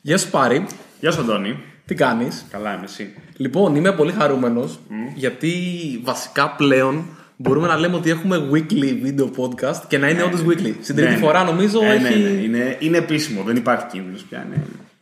Γεια σου Πάρη. Γεια σου Αντώνη. Τι κάνεις; Καλά είμαι εσύ. Λοιπόν, είμαι πολύ χαρούμενος γιατί βασικά πλέον μπορούμε να λέμε ότι έχουμε weekly video podcast και να είναι όντως weekly. Στην τρίτη Ναι, ναι. φορά νομίζω Ε, ναι, έχει. ναι, Είναι, είναι επίσημο, δεν υπάρχει κίνδυνος πια. Ναι.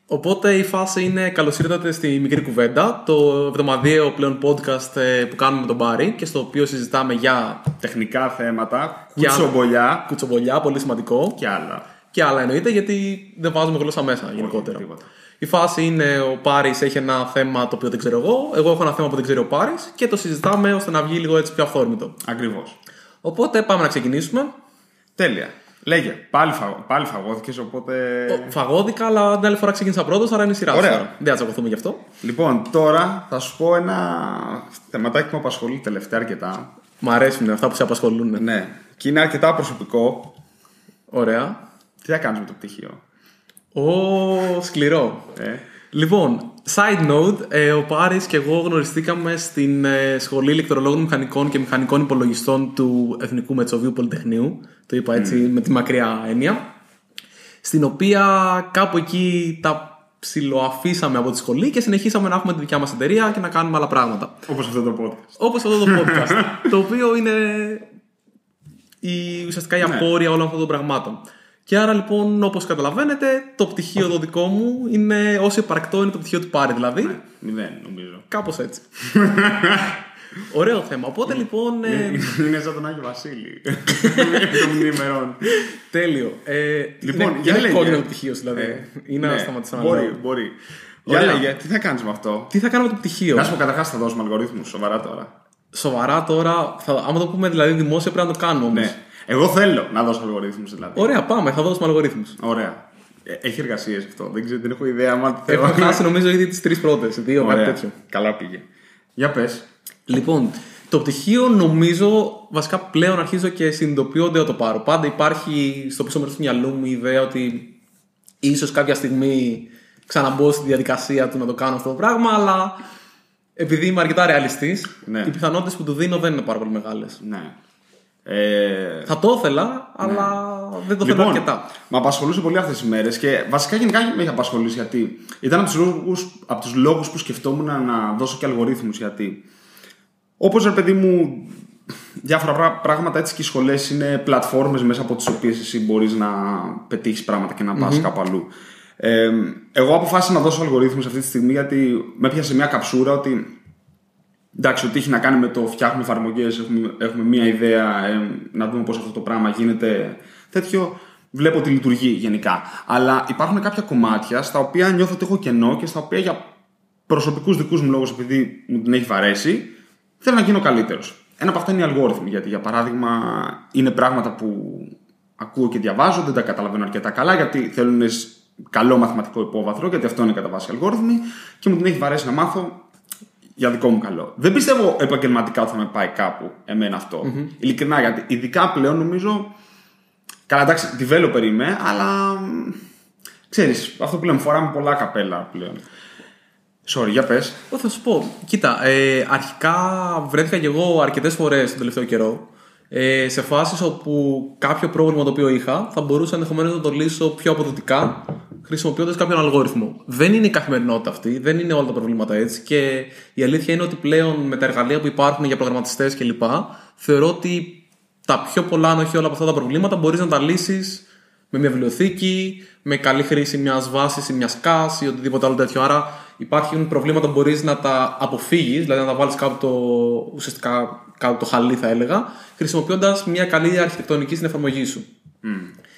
Οπότε η φάση είναι καλώς ήρθατε στη μικρή κουβέντα, το εβδομαδιαίο πλέον podcast ε, που κάνουμε με τον Πάρη και στο οποίο συζητάμε για Τεχνικά θέματα, Για- κουτσομπολιά κουτσομπολιά, πολύ σημαντικό. και άλλα. Και άλλα εννοείται γιατί δεν βάζουμε γλώσσα μέσα γενικότερα. τίποτα. Η φάση είναι ο Πάρης έχει ένα θέμα το οποίο δεν ξέρω εγώ, εγώ έχω ένα θέμα που δεν ξέρει ο Πάρης και το συζητάμε ώστε να βγει λίγο έτσι πιο αυθόρμητο. Ακριβώς. Οπότε πάμε να ξεκινήσουμε. Τέλεια. Λέγε, πάλι, φα... πάλι φαγώθηκε, οπότε. Φαγώδικα, αλλά την άλλη φορά ξεκίνησα πρώτος, άρα είναι η σειρά σου Ωραία. τώρα. Δεν θα τσακωθούμε γι' αυτό. Λοιπόν, τώρα θα σου πω ένα θεματάκι που με απασχολεί τελευταία αρκετά. Μ' αρέσουν αυτά που σε απασχολούν. Ναι. Και είναι αρκετά προσωπικό. Ωραία. Τι θα κάνεις με το πτυχίο; Ω, σκληρό. Ε. Λοιπόν, side note, ε, ο Πάρης και εγώ γνωριστήκαμε στην ε, Σχολή Ηλεκτρολόγων Μηχανικών και Μηχανικών Υπολογιστών του Εθνικού Μετσοβίου Πολυτεχνείου. Το είπα έτσι με τη μακριά έννοια. Στην οποία κάπου εκεί τα ψιλοαφήσαμε από τη σχολή και συνεχίσαμε να έχουμε τη δικιά μας εταιρεία και να κάνουμε άλλα πράγματα. Όπως αυτό το podcast. Όπως αυτό το podcast, το οποίο είναι η, ουσιαστικά η απόρρεια όλων αυτών των πραγμάτων. Και άρα λοιπόν, όπως καταλαβαίνετε, το πτυχίο το δικό μου είναι όσο υπαρκτό είναι το πτυχίο του Πάρη, δηλαδή. Μηδέν, νομίζω. Κάπως έτσι. Ωραίο θέμα. Οπότε λοιπόν. ε, είναι σαν τον Άγιο Βασίλη. Των ημερών. τέλειο. Ε, Λοιπόν, είναι, για είναι λέγε. κόκκινο το πτυχίος σου, δηλαδή. Ε, είναι ναι, να σταματήσω να Μπορεί, λέω. μπορεί. Για Ωραία. λέγε, τι θα κάνεις με αυτό; Τι θα κάνω με το πτυχίο; Να σου πω καταρχάς θα δώσουμε αλγορίθμους, σοβαρά τώρα. Σοβαρά τώρα, θα, άμα το πούμε δηλαδή δημόσια πρέπει να το κάνουμε όμως. Ναι. Εγώ θέλω να δώσω αλγορίθμους δηλαδή. Ωραία, πάμε, θα δώσουμε αλγορίθμους. Ωραία. Ε, Έχει εργασίες αυτό. Δεν ξέρω, δεν έχω ιδέα. Αν Έχω χάσει νομίζω ήδη τις τρεις πρώτες, δύο, κάτι Ωραία. τέτοιο. Καλά πήγε. Για πες. Λοιπόν, το πτυχίο νομίζω βασικά πλέον αρχίζω και συνειδητοποιώ ότι θα το πάρω. Πάντα υπάρχει στο πίσω μέρος του μυαλού μου η ιδέα ότι ίσως κάποια στιγμή ξαναμπω στη διαδικασία του να το κάνω αυτό το πράγμα, αλλά επειδή είμαι αρκετά ρεαλιστής, Ναι. οι πιθανότητες που του δίνω δεν είναι πάρα πολύ μεγάλες. Ναι. Ε, Θα το ήθελα, αλλά δεν το θέλω Λοιπόν, αρκετά. με απασχολούσε πολύ αυτές τις μέρες και βασικά γενικά με έχει απασχολήσει γιατί ήταν από τους λόγους από τους λόγους που σκεφτόμουν να δώσω και αλγορίθμους. Γιατί όπως ρε παιδί μου, διάφορα πρά- πράγματα έτσι και οι σχολές είναι πλατφόρμες μέσα από τις οποίες εσύ μπορείς να πετύχεις πράγματα και να πας κάπου αλλού. Ε, εγώ αποφάσισα να δώσω αλγορίθμους αυτή τη στιγμή γιατί με έπιασε μια καψούρα ότι Εντάξει, ό,τι έχει να κάνει με το φτιάχνουμε εφαρμογές, έχουμε, έχουμε μία ιδέα, ε, να δούμε πώς αυτό το πράγμα γίνεται τέτοιο. Βλέπω ότι λειτουργεί γενικά. Αλλά υπάρχουν κάποια κομμάτια στα οποία νιώθω ότι έχω κενό και στα οποία για προσωπικούς δικούς μου λόγους, επειδή μου την έχει βαρέσει, θέλω να γίνω καλύτερος. Ένα από αυτά είναι οι αλγόριθμοι. Γιατί, για παράδειγμα, είναι πράγματα που ακούω και διαβάζω, δεν τα καταλαβαίνω αρκετά καλά, γιατί θέλουν σ- καλό μαθηματικό υπόβαθρο, γιατί αυτό είναι κατά βάση αλγόριθμοι, και μου την έχει βαρέσει να μάθω για δικό μου καλό. Δεν πιστεύω επαγγελματικά ότι θα με πάει κάπου εμένα αυτό. Ειλικρινά, γιατί ειδικά πλέον νομίζω. Καλά, εντάξει, developer είμαι, αλλά. μ, Ξέρεις, αυτό που λέμε, φοράμε πολλά καπέλα πλέον. Sorry, για πες. Εγώ θα σου πω, κοίτα, ε, αρχικά βρέθηκα και εγώ αρκετές φορές τον τελευταίο καιρό ε, σε φάσεις όπου κάποιο πρόβλημα το οποίο είχα θα μπορούσα ενδεχομένως να το λύσω πιο αποδοτικά χρησιμοποιώντας κάποιον αλγόριθμο. Δεν είναι η καθημερινότητα αυτή, δεν είναι όλα τα προβλήματα έτσι και η αλήθεια είναι ότι πλέον με τα εργαλεία που υπάρχουν για προγραμματιστές κλπ. θεωρώ ότι τα πιο πολλά, αν όχι όλα από αυτά τα προβλήματα, μπορείς να τα λύσεις με μια βιβλιοθήκη, με καλή χρήση μιας βάσης ή μιας CAS ή οτιδήποτε άλλο τέτοιο. Άρα υπάρχουν προβλήματα που μπορείς να τα αποφύγεις, δηλαδή να τα βάλεις κάτω το, ουσιαστικά κάτω το χαλί, θα έλεγα, χρησιμοποιώντας μια καλή αρχιτεκτονική στην εφαρμογή σου.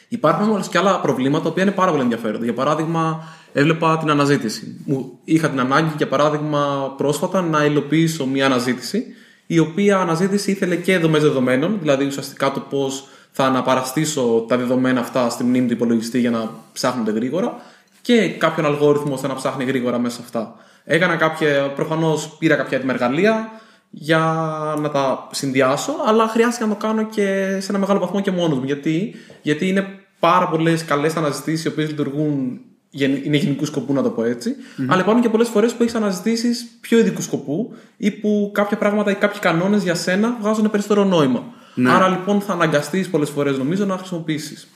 Υπάρχουν όμω και άλλα προβλήματα τα οποία είναι πάρα πολύ ενδιαφέροντα. Για παράδειγμα, έβλεπα την αναζήτηση. Μου είχα την ανάγκη, για παράδειγμα, πρόσφατα να υλοποιήσω μια αναζήτηση, η οποία αναζήτηση ήθελε και δομές δεδομένων, δηλαδή ουσιαστικά το πώς θα αναπαραστήσω τα δεδομένα αυτά στη μνήμη του υπολογιστή για να ψάχνονται γρήγορα και κάποιον αλγόριθμο ώστε να ψάχνει γρήγορα μέσα σε αυτά. Έκανα κάποια, προφανώς πήρα κάποια έτοιμα εργαλεία για να τα συνδυάσω, αλλά χρειάστηκε να το κάνω και σε ένα μεγάλο βαθμό και μόνος μου. Γιατί, Γιατί είναι πάρα πολλές καλές αναζητήσεις οι οποίες λειτουργούν, γεν- είναι γενικού σκοπού, να το πω ετσι Αλλά υπάρχουν και πολλές φορές που έχεις αναζητήσεις πιο ειδικού σκοπού ή που κάποια πράγματα ή κάποιοι κανόνες για σένα βγάζουν περισσότερο νόημα. Άρα λοιπόν θα αναγκαστείς πολλές φορές νομίζω να χρησιμοποιήσεις.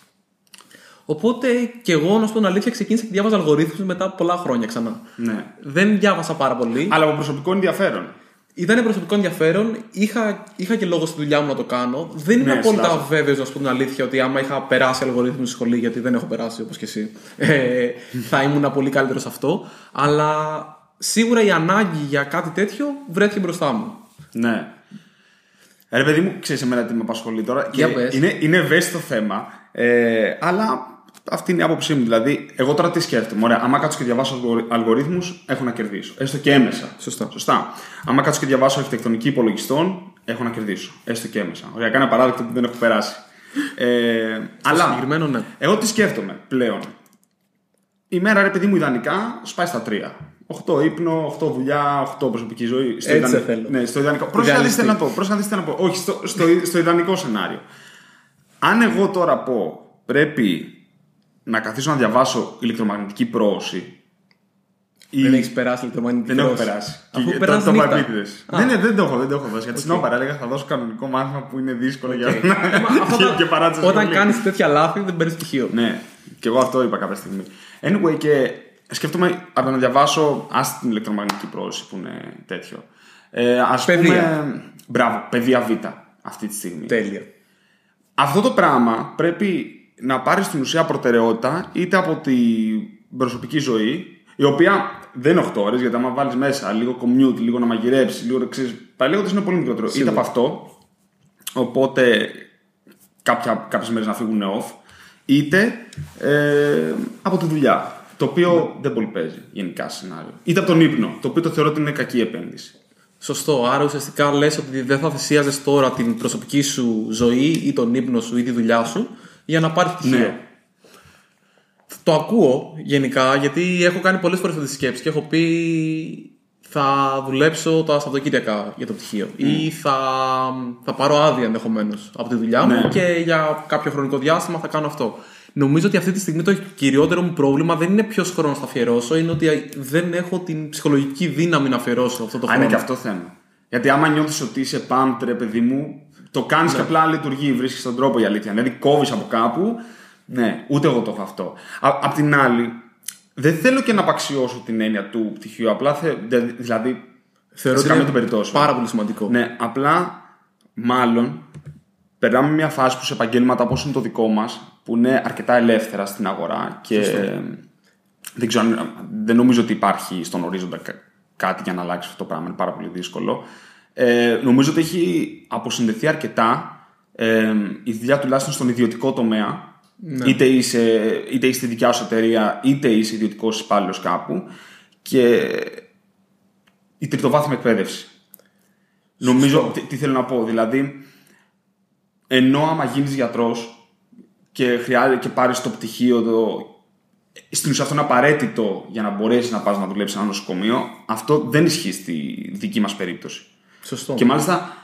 Οπότε και εγώ, να σου πω την αλήθεια, ξεκίνησα και διάβαζα αλγορίθμους μετά από πολλά χρόνια ξανά. Ναι. Δεν διάβασα πάρα πολύ. Αλλά από προσωπικό ενδιαφέρον. Ήταν προσωπικό ενδιαφέρον. Είχα, είχα και λόγο στη δουλειά μου να το κάνω. Δεν είμαι Ναι, απόλυτα συλλάβω. βέβαιος, να σου πω την αλήθεια, ότι άμα είχα περάσει αλγορίθμους στη σχολή, γιατί δεν έχω περάσει όπως και εσύ, ε, θα ήμουν πολύ καλύτερος σε αυτό. Αλλά σίγουρα η ανάγκη για κάτι τέτοιο βρέθηκε μπροστά μου. Ναι. Ρε παιδί μου, ξέρεις εμένα τι με απασχολεί τώρα. Και Για πες. είναι, είναι ευαίσθητο θέμα. Ε, αλλά αυτή είναι η άποψή μου. Δηλαδή, εγώ τώρα τι σκέφτομαι. Ωραία, άμα κάτσω και διαβάσω αλγορίθμους, έχω να κερδίσω. Έστω και έμεσα. Σωστά. Σωστά. Άμα κάτσω και διαβάσω αρχιτεκτονική υπολογιστών, έχω να κερδίσω. Έστω και έμεσα. Ωραία, κάνω ένα παράδειγμα που δεν έχω περάσει. Ε, αλλά Συγκεκριμένο, ναι. εγώ τι σκέφτομαι πλέον. Η μέρα, ρε παιδί μου, ιδανικά σπάει στα τρία. 8 ύπνο, 8 δουλειά, 8 προσωπική ζωή. Στο Έτσι σε θέλω. Ναι, στο ιδανικό. Πρόσεχε να δεις τι θέλω να πω. Πρόσεχε να δεις τι θέλω να πω. Όχι, στο, στο, στο ιδανικό σενάριο. Αν εγώ τώρα πω πρέπει να καθίσω να διαβάσω ηλεκτρομαγνητική πρόωση. Ή... Δεν έχεις περάσει ηλεκτρομαγνητική Δεν έχω πρόωση. περάσει. Αφού Και περάσει το, το νύχτα. επίτηδες. Α. Δεν, είναι- δεν το έχω, δεν το έχω δώσει. Γιατί Οκ. συνόπαρα έλεγα θα δώσω κανονικό μάθημα που είναι δύσκολο για Ε, να. μα αυτά και, τα- και παράτησα Όταν σχολή. κάνεις τέτοια λάθη, δεν παίρνεις πτυχίο. Ναι, και εγώ αυτό είπα κάποια στιγμή. Anyway, και σκέφτομαι από το να διαβάσω ας την ηλεκτρομαγνητική πρόωση που είναι τέτοιο. Ε, ας Παιδεία. πούμε. Μπράβο, παιδεία Β αυτή τη στιγμή. Τέλεια. Αυτό το πράγμα πρέπει να πάρει στην ουσία προτεραιότητα είτε από την προσωπική ζωή, η οποία δεν είναι 8 ώρες, γιατί άμα βάλεις μέσα λίγο commute, λίγο να μαγειρέψεις, λίγο να ξέρει. Παλαιότερε είναι πολύ μικρότερο. Είτε από αυτό, οπότε κάποιες μέρες να φύγουν off, είτε ε, από τη δουλειά. Το οποίο δεν πολύ παίζει γενικά σε σενάριο. Είτε από τον ύπνο, το οποίο το θεωρώ ότι είναι κακή επένδυση. Σωστό. Άρα ουσιαστικά λες ότι δεν θα θυσίαζες τώρα την προσωπική σου ζωή ή τον ύπνο σου ή τη δουλειά σου για να πάρει πτυχίο. Ναι. Το ακούω γενικά γιατί έχω κάνει πολλές φορές αυτή τη σκέψη και έχω πει θα δουλέψω τα Σαββατοκύριακα για το πτυχίο ή θα, θα πάρω άδεια ενδεχομένως από τη δουλειά μου Ναι. και για κάποιο χρονικό διάστημα θα κάνω αυτό. Νομίζω ότι αυτή τη στιγμή το κυριότερο μου πρόβλημα δεν είναι ποιος χρόνος θα αφιερώσω, είναι ότι δεν έχω την ψυχολογική δύναμη να αφιερώσω αυτό το Α, χρόνο. είναι και αυτό θέμα. Γιατί άμα νιώθεις ότι είσαι pumped, ρε παιδί μου, το κάνεις και απλά λειτουργεί, βρίσκεις τον τρόπο η αλήθεια. Δηλαδή κόβεις από κάπου. Ναι, ούτε εγώ το έχω αυτό. Α- απ' την άλλη, δεν θέλω και να απαξιώσω την έννοια του πτυχίου. Απλά θε, δε- δηλαδή. Θεωρώ σε ότι καμία είναι των περιπτώσεων. πάρα πολύ σημαντικό. Ναι, απλά μάλλον περνάμε μια φάση που σε επαγγέλματα όπως είναι το δικό μας, που είναι αρκετά ελεύθερα στην αγορά και δεν, ξέρω, αν- δεν νομίζω ότι υπάρχει στον ορίζοντα κα- κάτι για να αλλάξει αυτό το πράγμα. Είναι πάρα πολύ δύσκολο. Ε, νομίζω ότι έχει αποσυνδεθεί αρκετά ε, η δουλειά τουλάχιστον στον ιδιωτικό τομέα. Είτε, είσαι, είτε είσαι στη δικιά σου εταιρεία, είτε είσαι ιδιωτικός υπάλληλος κάπου. Και η τριτοβάθμια εκπαίδευση. Νομίζω, τι, τι θέλω να πω, δηλαδή, ενώ άμα γίνεις γιατρός και, χρειάζεται και πάρεις το πτυχίο, το, στην ουσία αυτό είναι απαραίτητο για να μπορέσεις να πας να δουλέψεις σε ένα νοσοκομείο, αυτό δεν ισχύει στη δική μας περίπτωση. Σωστό. Και μάλιστα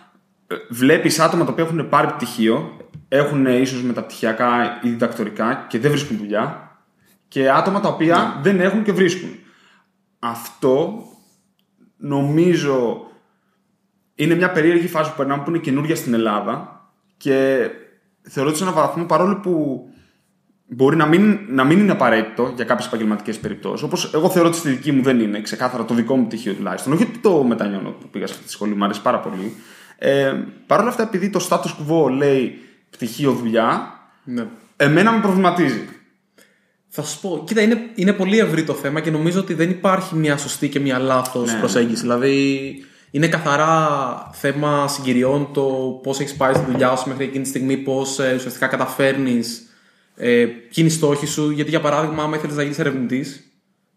βλέπεις άτομα τα οποία έχουν πάρει πτυχίο, έχουν ίσως μεταπτυχιακά ή διδακτορικά και δεν βρίσκουν δουλειά, και άτομα τα οποία δεν έχουν και βρίσκουν. Αυτό νομίζω είναι μια περίεργη φάση που περνάμε που είναι καινούργια στην Ελλάδα και θεωρώ ότι σε έναν βαθμό παρόλο που μπορεί να μην, να μην είναι απαραίτητο για κάποιες επαγγελματικές περιπτώσεις. Όπως εγώ θεωρώ ότι στη δική μου δεν είναι, ξεκάθαρα το δικό μου πτυχίο τουλάχιστον. Όχι ότι το μετανιώνω που πήγα σε αυτή τη σχολή, μου αρέσει πάρα πολύ. Ε, Παρ' όλα αυτά, επειδή το status quo λέει πτυχίο δουλειά, Ναι. εμένα με προβληματίζει. Θα σου πω, κοίτα, είναι, είναι πολύ ευρύ το θέμα και νομίζω ότι δεν υπάρχει μια σωστή και μια λάθος Ναι. προσέγγιση. Δηλαδή, είναι καθαρά θέμα συγκυριών το πώς έχεις πάει στη δουλειά σου μέχρι εκείνη τη στιγμή, πώς ουσιαστικά καταφέρνεις, ε, ποιοι είναι οι στόχοι σου; Γιατί, για παράδειγμα, άμα ήθελες να γίνεις ερευνητής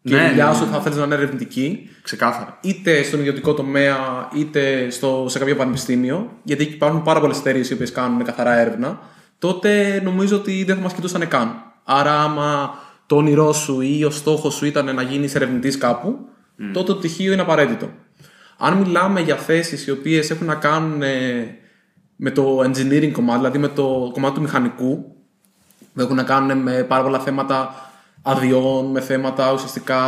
και Ναι, η δουλειά ναι, σου ναι. θα θέλεις να είναι ερευνητική, Ξεκάθαρα. είτε στον ιδιωτικό τομέα είτε στο, σε κάποιο πανεπιστήμιο, γιατί εκεί υπάρχουν πάρα πολλές εταιρείες οι οποίες κάνουν καθαρά έρευνα, τότε νομίζω ότι δεν θα μας κοιτούσαν καν. Άρα, άμα το όνειρό σου ή ο στόχος σου ήταν να γίνεις ερευνητής κάπου, τότε το πτυχίο είναι απαραίτητο. Αν μιλάμε για θέσεις οι οποίες έχουν να κάνουν ε, με το engineering κομμάτι, δηλαδή με το κομμάτι του μηχανικού, που έχουν να κάνουν με πάρα πολλά θέματα αδειών, με θέματα ουσιαστικά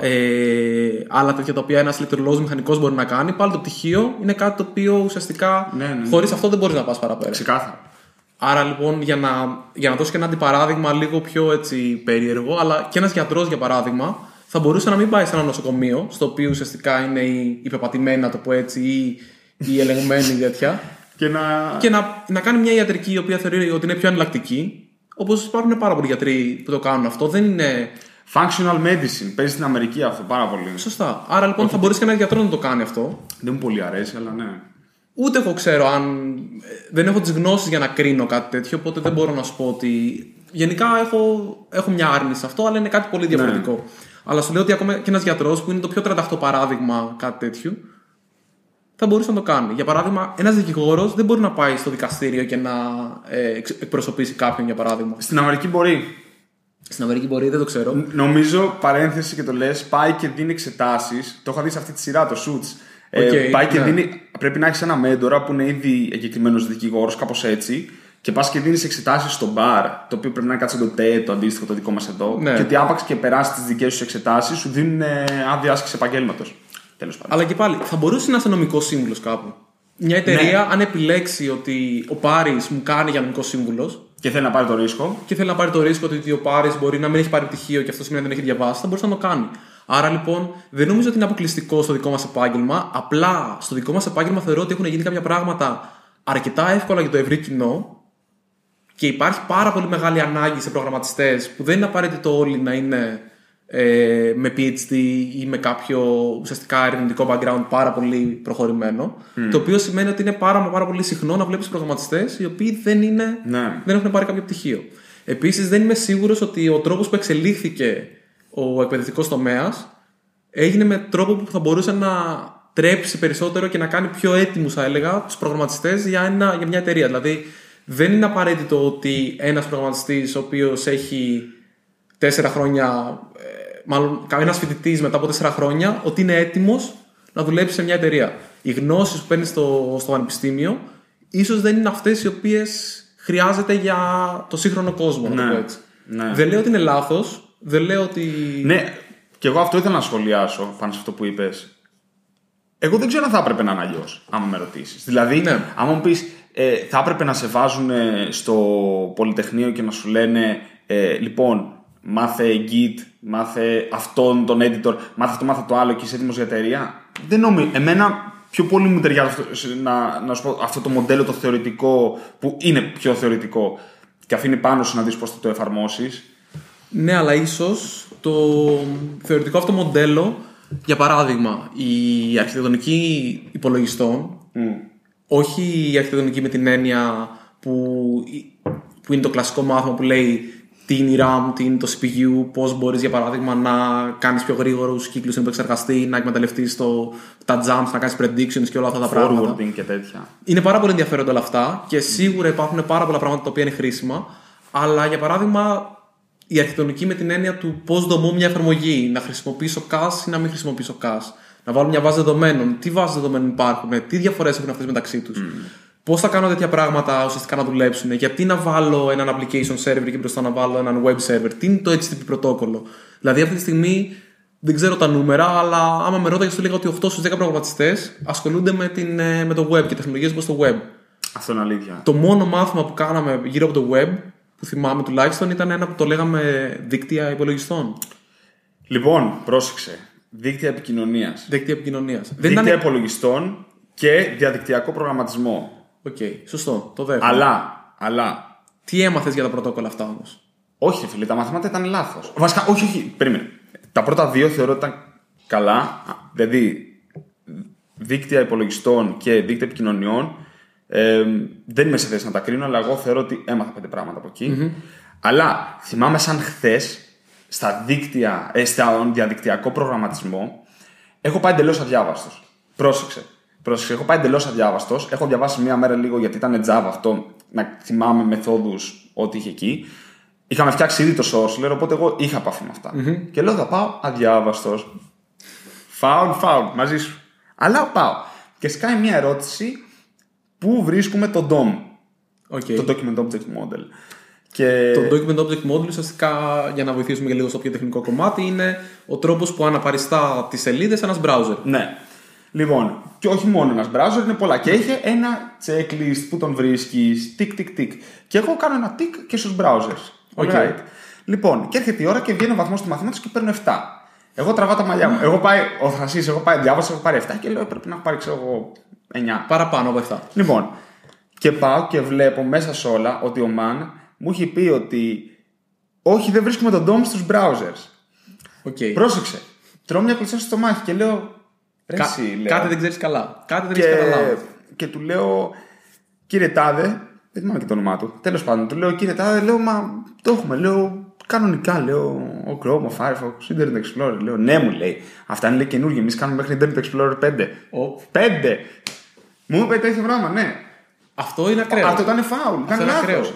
ε, άλλα τέτοια τα οποία ένας ηλεκτρολόγο μηχανικός μπορεί να κάνει. Πάλι το πτυχίο είναι κάτι το οποίο ουσιαστικά Ναι, ναι, ναι. χωρίς αυτό δεν μπορείς να πας παραπέρα. Ξεκάθαρα. Άρα λοιπόν για να, για να δώσω και ένα αντιπαράδειγμα λίγο πιο έτσι περίεργο, αλλά και ένας γιατρός για παράδειγμα, θα μπορούσε να μην πάει σε ένα νοσοκομείο, στο οποίο ουσιαστικά είναι η, η πεπατημένη, να το πω έτσι, ή η ελεγμένη τέτοια, Και να. και να, να κάνει μια ιατρική η οποία θεωρεί ότι είναι πιο εναλλακτική. Όπως υπάρχουν πάρα πολλοί γιατροί που το κάνουν αυτό. Δεν είναι Functional medicine. Παίζει στην Αμερική αυτό πάρα πολύ. σωστά. Άρα λοιπόν θα μπορούσε και ένα γιατρό να το κάνει αυτό. Δεν μου πολύ αρέσει, αλλά ναι. Ούτε εγώ ξέρω αν. Δεν έχω τις γνώσεις για να κρίνω κάτι τέτοιο, οπότε δεν μπορώ να σου πω ότι. Γενικά έχω, έχω μια άρνηση σε αυτό, αλλά είναι κάτι πολύ διαφορετικό. Αλλά σου λέω ότι ακόμα και ένας γιατρός που είναι το πιο 38 παράδειγμα κάτι τέτοιου, θα μπορούσε να το κάνει. Για παράδειγμα, ένας δικηγόρος δεν μπορεί να πάει στο δικαστήριο και να ε, εξ- εκπροσωπήσει κάποιον, για παράδειγμα. Στην Αμερική μπορεί. Στην Αμερική μπορεί, δεν το ξέρω. Νομίζω, παρένθεση και το λες, πάει και δίνει εξετάσεις. Το είχα δει σε αυτή τη σειρά, το Suits. Ε, Οκ, πάει και ναι. δίνει. Πρέπει να έχεις ένα μέντορα που είναι ήδη εγκεκριμένος δικηγόρος, κάπως έτσι. Και πας και δίνεις εξετάσεις στο μπαρ, το οποίο πρέπει να είναι κάτσε το ΤΕ, το αντίστοιχο το δικό μας εδώ. Ναι. Και ότι άπαξ και περάσεις τις δικές σου εξετάσεις, σου δίνουν ε, άδεια άσκηση επαγγέλματος. Τέλος πάντων. Αλλά και πάλι, θα μπορούσε να είσαι νομικός σύμβουλος κάπου. Μια εταιρεία, Ναι. αν επιλέξει ότι ο Πάρης μου κάνει για νομικός σύμβουλος Και θέλει να πάρει το ρίσκο. και θέλει να πάρει το ρίσκο ότι ο Πάρης μπορεί να μην έχει πάρει πτυχίο και αυτό σημαίνει ότι δεν έχει διαβάσει, θα μπορούσε να το κάνει. Άρα λοιπόν, δεν νομίζω ότι είναι αποκλειστικό στο δικό μας επάγγελμα. Απλά στο δικό μας επάγγελμα θεωρώ ότι έχουν γίνει κάποια πράγματα αρκετά εύκολα για το ευρύ κοινό και υπάρχει πάρα πολύ μεγάλη ανάγκη σε προγραμματιστές που δεν είναι απαραίτητο όλοι να είναι ε, με PhD ή με κάποιο ουσιαστικά ερευνητικό background πάρα πολύ προχωρημένο. Το οποίο σημαίνει ότι είναι πάρα, μα πάρα πολύ συχνό να βλέπεις προγραμματιστές οι οποίοι δεν, είναι, Ναι. δεν έχουν πάρει κάποιο πτυχίο. Επίσης, δεν είμαι σίγουρος ότι ο τρόπος που εξελίχθηκε ο εκπαιδευτικός τομέας έγινε με τρόπο που θα μπορούσε να τρέψει περισσότερο και να κάνει πιο έτοιμους, θα έλεγα, τους προγραμματιστές για, ένα- για μια εταιρεία. Δηλαδή, δεν είναι απαραίτητο ότι ένας προγραμματιστής ο οποίος έχει τέσσερα χρόνια, ε, μάλλον ένα φοιτητής μετά από τέσσερα χρόνια, ότι είναι έτοιμος να δουλέψει σε μια εταιρεία. Οι γνώσεις που παίρνεις στο, στο πανεπιστήμιο ίσως δεν είναι αυτές οι οποίες χρειάζεται για το σύγχρονο κόσμο, να το Ναι. πω έτσι. Ναι. Δεν λέω ότι είναι λάθος, δεν λέω ότι. Ναι, και εγώ αυτό ήθελα να σχολιάσω πάνω σε αυτό που είπες. Εγώ δεν ξέρω αν θα έπρεπε να είναι αλλιώς, άμα με ρωτήσεις. Δηλαδή, Ναι. άμα μου πεις, ε, θα έπρεπε να σε βάζουν ε, στο Πολυτεχνείο και να σου λένε, ε, λοιπόν, μάθε Git, μάθε αυτόν τον editor, μάθε αυτό, μάθε το άλλο και είσαι έτοιμος για εταιρεία; Δεν νομίζω. Εμένα πιο πολύ μου ταιριάζει αυτό, σε- να, να σου πω, αυτό το μοντέλο το θεωρητικό, που είναι πιο θεωρητικό και αφήνει πάνω σου να δεις πώς θα το εφαρμόσεις. Ναι, αλλά ίσως το θεωρητικό αυτό μοντέλο, για παράδειγμα, η αρχιτεκτονική υπολογιστών, όχι η αρχιτεκτονική με την έννοια που, που είναι το κλασικό μάθημα που λέει τι είναι η RAM, τι είναι το CPU, πώς μπορείς για παράδειγμα να κάνεις πιο γρήγορους κύκλους στην επεξεργαστή, να εκμεταλλευτείς τα jumps, να κάνεις predictions και όλα αυτά τα πράγματα. Forwarding και τέτοια. Είναι πάρα πολύ ενδιαφέροντα όλα αυτά και σίγουρα υπάρχουν πάρα πολλά πράγματα τα οποία είναι χρήσιμα. Αλλά για παράδειγμα, η αρχιτεκτονική με την έννοια του πώς δομώ μια εφαρμογή, να χρησιμοποιήσω CAS ή να μην χρησιμοποιήσω CAS, να βάλω μια βάση δεδομένων, τι βάσεις δεδομένων υπάρχουν, τι διαφορές έχουν αυτές μεταξύ τους. Πώς θα κάνω τέτοια πράγματα ουσιαστικά να δουλέψουν, γιατί να βάλω έναν application server και μπροστά να βάλω έναν web server, τι είναι το HTTP πρωτόκολλο; Δηλαδή αυτή τη στιγμή δεν ξέρω τα νούμερα, αλλά άμα με ρώταγες, σου λέγα ότι 8 στους 10 προγραμματιστές ασχολούνται με, την, ε, με το web και τεχνολογίες προ το web. Αυτό είναι αλήθεια. Το μόνο μάθημα που κάναμε γύρω από το web, που θυμάμαι τουλάχιστον, ήταν ένα που το λέγαμε δίκτυα υπολογιστών. Λοιπόν, πρόσεξε. Δίκτυα επικοινωνίας. Δίκτυα επικοινωνίας. Δεν Δίκτυα ήταν. υπολογιστών και διαδικτυακό προγραμματισμό. Οκ, σωστό, το δέχομαι. Αλλά, αλλά. Τι έμαθες για τα πρωτόκολλα αυτά όμως; Όχι, φίλε, τα μαθήματα ήταν λάθος. Βασικά, όχι, όχι. Περίμενε. Τα πρώτα δύο θεωρώ ότι ήταν καλά. Δηλαδή, δίκτυα υπολογιστών και δίκτυα επικοινωνιών. Ε, δεν είμαι σε θέση να τα κρίνω, αλλά εγώ θεωρώ ότι έμαθα πέντε πράγματα από εκεί. Αλλά θυμάμαι σαν χθες στα δίκτυα, ε, στα διαδικτυακό προγραμματισμό, έχω πάει εντελώς αδιάβαστος. Πρόσεξε. Πρόσεξε, έχω πάει εντελώς αδιάβαστος. Έχω διαβάσει μία μέρα λίγο γιατί ήταν Java αυτό, να θυμάμαι μεθόδους, ό,τι είχε εκεί. Είχαμε φτιάξει ήδη το source, οπότε εγώ είχα επαφή με αυτά. Και λέω θα πάω αδιάβαστος. Φάουλ, φάουλ, μαζί σου. Αλλά πάω. Και σκάει μία ερώτηση πού βρίσκουμε το DOM, Okay. το Document Object Model. Και... Το Document Object Model ουσιαστικά, για να βοηθήσουμε και λίγο στο πιο τεχνικό κομμάτι, είναι ο τρόπος που αναπαριστά τις σελίδες ένας browser. Ναι. Λοιπόν, και όχι μόνο ένας browser, είναι πολλά. Και είχε ένα checklist που τον βρίσκεις, τικ, τικ, τικ. Και εγώ κάνω ένα τικ και στους browsers. OK. Alright. Λοιπόν, και έρχεται η ώρα και βγαίνει ο βαθμός του μαθήματος και παίρνω 7. Εγώ τραβάω τα μαλλιά μου. Εγώ πάει, ο θρασύς, εγώ πάει, διάβασα, έχω πάρει 7 και λέω πρέπει να έχω πάρει, ξέρω εγώ, 9. Παραπάνω από αυτά. Λοιπόν, και πάω και βλέπω μέσα σε όλα ότι ο man μου έχει πει ότι όχι, δεν βρίσκουμε το DOM στους browsers. OK. Πρόσεξε. Τρώω μια κλωτσιά στο στομάχι και λέω. Ρε, Κα- εσύ, λέω. Κάτι δεν ξέρεις καλά. Κάτι δεν και, ξέρει καλά. και του λέω, κύριε Τάδε, δεν θυμάμαι και το όνομά του. Τέλος πάντων, του λέω, κύριε Τάδε, λέω, μα το έχουμε. Λέω, κανονικά, λέω, ο Chrome, ο Firefox, Internet Explorer. Λέω, ναι, μου λέει. Αυτά είναι λέει, καινούργια. Εμείς κάνουμε μέχρι Internet Explorer 5. Ο- 5! Μου είπε τέτοιο πράγμα, ναι. Αυτό είναι ακραίο. Αυτό ήταν φάουλ. Ήταν είναι ακραίο. λάθο.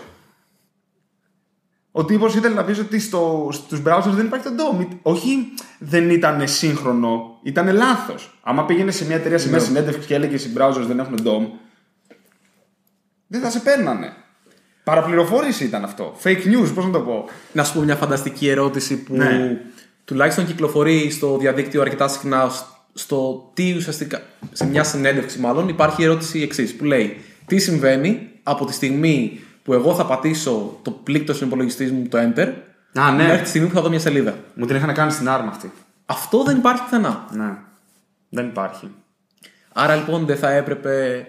Ο τύπος ήθελε να πει ότι στο, στους browsers δεν υπάρχει το DOM. Όχι δεν ήταν σύγχρονο, ήταν λάθος. Άμα πήγαινε σε μια εταιρεία σε μια Ναι. συνέντευξης και έλεγε οι browsers δεν έχουν DOM, δεν θα σε παίρνανε. Παραπληροφόρηση ήταν αυτό. Fake news, πώς να το πω. Να σου πω μια φανταστική ερώτηση που Ναι. τουλάχιστον κυκλοφορεί στο διαδίκτυο αρκετά συχνά στο τι ουσιαστικά, σε μια συνέντευξη μάλλον, υπάρχει η ερώτηση εξής που λέει τι συμβαίνει από τη στιγμή που εγώ θα πατήσω το πλήκτο στον υπολογιστή μου, το Enter, Α, ναι. μέχρι τη στιγμή που θα δω μια σελίδα. Μου την είχαν κάνει στην άρμα αυτή. Αυτό δεν υπάρχει πουθενά. Ναι. Δεν υπάρχει. Άρα λοιπόν δεν θα έπρεπε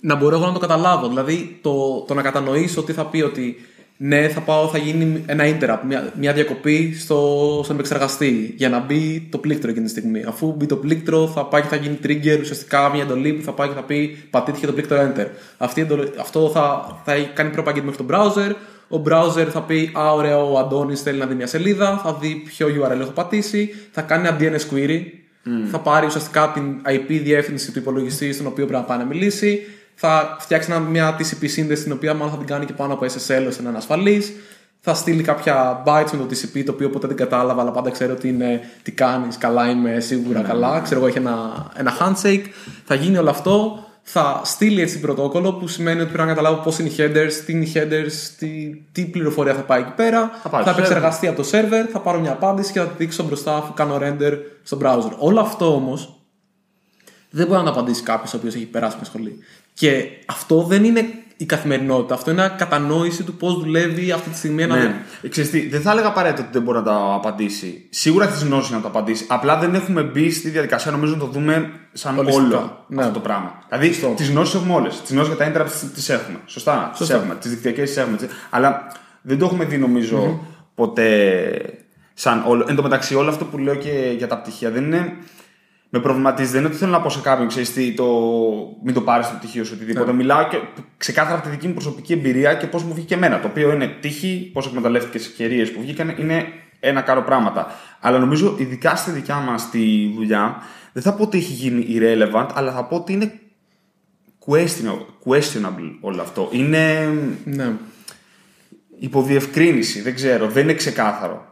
να μπορώ εγώ να το καταλάβω. Δηλαδή το, το να κατανοήσω ότι θα πει ότι ναι, θα πάω, θα γίνει ένα interrupt, μια, μια διακοπή στο, στον επεξεργαστή για να μπει το πλήκτρο εκείνη τη στιγμή. Αφού μπει το πλήκτρο, θα πάει και θα γίνει trigger, ουσιαστικά μια εντολή που θα πάει και θα πει πατήθηκε το πλήκτρο enter. Αυτή η εντολή- αυτό θα, θα κάνει propagate μέχρι το browser. Ο browser θα πει Α, ωραία, ο Αντώνης θέλει να δει μια σελίδα, θα δει ποιο URL έχω πατήσει, θα κάνει ένα DNS query, θα πάρει ουσιαστικά την IP διεύθυνση του υπολογιστή στον οποίο πρέπει να πάει να μιλήσει. Θα φτιάξει ένα- μια TCP σύνδεση την οποία μάλλον θα την κάνει και πάνω από SSL ώστε να είναι ασφαλής. Θα στείλει κάποια bytes με το TCP το οποίο ποτέ δεν κατάλαβα, αλλά πάντα ξέρω ότι είναι τι κάνεις. Καλά, είμαι σίγουρα καλά. Ξέρω εγώ, έχει ένα, ένα handshake. Θα γίνει όλο αυτό. Θα στείλει έτσι πρωτόκολλο που σημαίνει ότι πρέπει να καταλάβω πώς είναι οι headers, τι είναι οι headers, τι, τι πληροφορία θα πάει εκεί πέρα. Θα πάει θα στο επεξεργαστεί από το server, θα πάρω μια απάντηση και θα τη δείξω μπροστά αφού κάνω render στο browser. Όλο αυτό όμως δεν μπορεί να το απαντήσει κάποιος ο οποίος έχει περάσει μια σχολή. Και αυτό δεν είναι η καθημερινότητα. Αυτό είναι κατανόηση του πώς δουλεύει αυτή τη στιγμή ένα. Ναι. Ε, Ξέρεις τι, δεν θα έλεγα απαραίτητα ότι δεν μπορεί να το απαντήσει. Σίγουρα έχεις τι γνώσει να το απαντήσει. Απλά δεν έχουμε μπει στη διαδικασία νομίζω να το δούμε σαν Ολιστικά. όλο Ναι. αυτό το πράγμα. Δηλαδή τις γνώσεις έχουμε όλες. Τις γνώσεις για τα interrupts τις έχουμε. Σωστά. Τις Σωστά. έχουμε. Τις δικτυακές τις έχουμε. έτσι. Αλλά δεν το έχουμε δει νομίζω ποτέ σαν όλο. Εν τω μεταξύ, όλο αυτό που λέω και για τα πτυχία δεν είναι. Με προβληματίζει. Δεν είναι ότι θέλω να πω σε κάποιον, ξέρεις τι, το... μην το πάρεις το πτυχίο σου οτιδήποτε. Μιλάω και ξεκάθαρα από τη δική μου προσωπική εμπειρία και πώς μου βγήκε εμένα. Το οποίο είναι τύχη, πώς εκμεταλλεύτηκες τις ευκαιρίες που βγήκαν, είναι ένα κάρο πράγματα. Αλλά νομίζω, ειδικά στη δικιά μας τη δουλειά, δεν θα πω ότι έχει γίνει irrelevant, αλλά θα πω ότι είναι questionable, questionable όλο αυτό. Είναι Ναι. υποδιευκρίνηση, δεν ξέρω, δεν είναι ξεκάθαρο.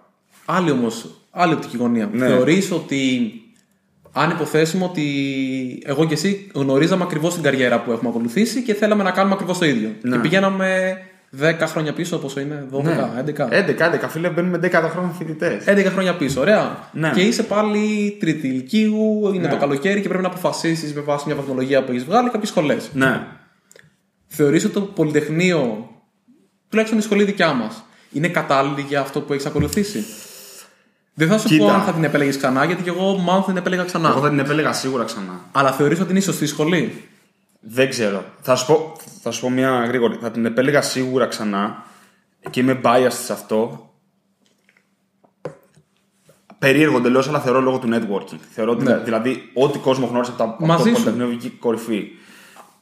Άλλη όμως, άλλη οπτική γωνία. Ναι. Θεωρείς ότι αν υποθέσουμε ότι εγώ και εσύ γνωρίζαμε ακριβώς την καριέρα που έχουμε ακολουθήσει και θέλαμε να κάνουμε ακριβώς το ίδιο. Ναι. Και πηγαίναμε 10 χρόνια πίσω, πόσο είναι, 12, 11. 11, 11, φίλε, μπαίνουμε 10 χρόνια φοιτητές. 11 χρόνια πίσω, ωραία. Ναι. Και είσαι πάλι τρίτη ηλικίου, είναι Ναι. το καλοκαίρι και πρέπει να αποφασίσεις με βάση μια βαθμολογία που έχεις βγάλει κάποιες σχολές. Ναι. Θεωρείς ότι το Πολυτεχνείο, τουλάχιστον η σχολή δικιά μας, είναι κατάλληλη για αυτό που έχεις ακολουθήσει; Δεν θα σου Κοίτα. πω αν θα την επέλεγες ξανά, γιατί και εγώ μάλλον θα την επέλεγα ξανά. Εγώ θα την επέλεγα σίγουρα ξανά. Αλλά θεωρείς ότι είναι η σωστή σχολή; Δεν ξέρω. Θα σου πω, θα σου πω μια γρήγορη. Θα την επέλεγα σίγουρα ξανά και είμαι biased σε αυτό. Περίεργο εντελώς, αλλά θεωρώ λόγω του networking. Θεωρώ ότι δηλαδή ό,τι κόσμο γνώρισε από, τα, από Ναι. Μαζί το σου. Πολυτεχνείο βγήκε κορυφή.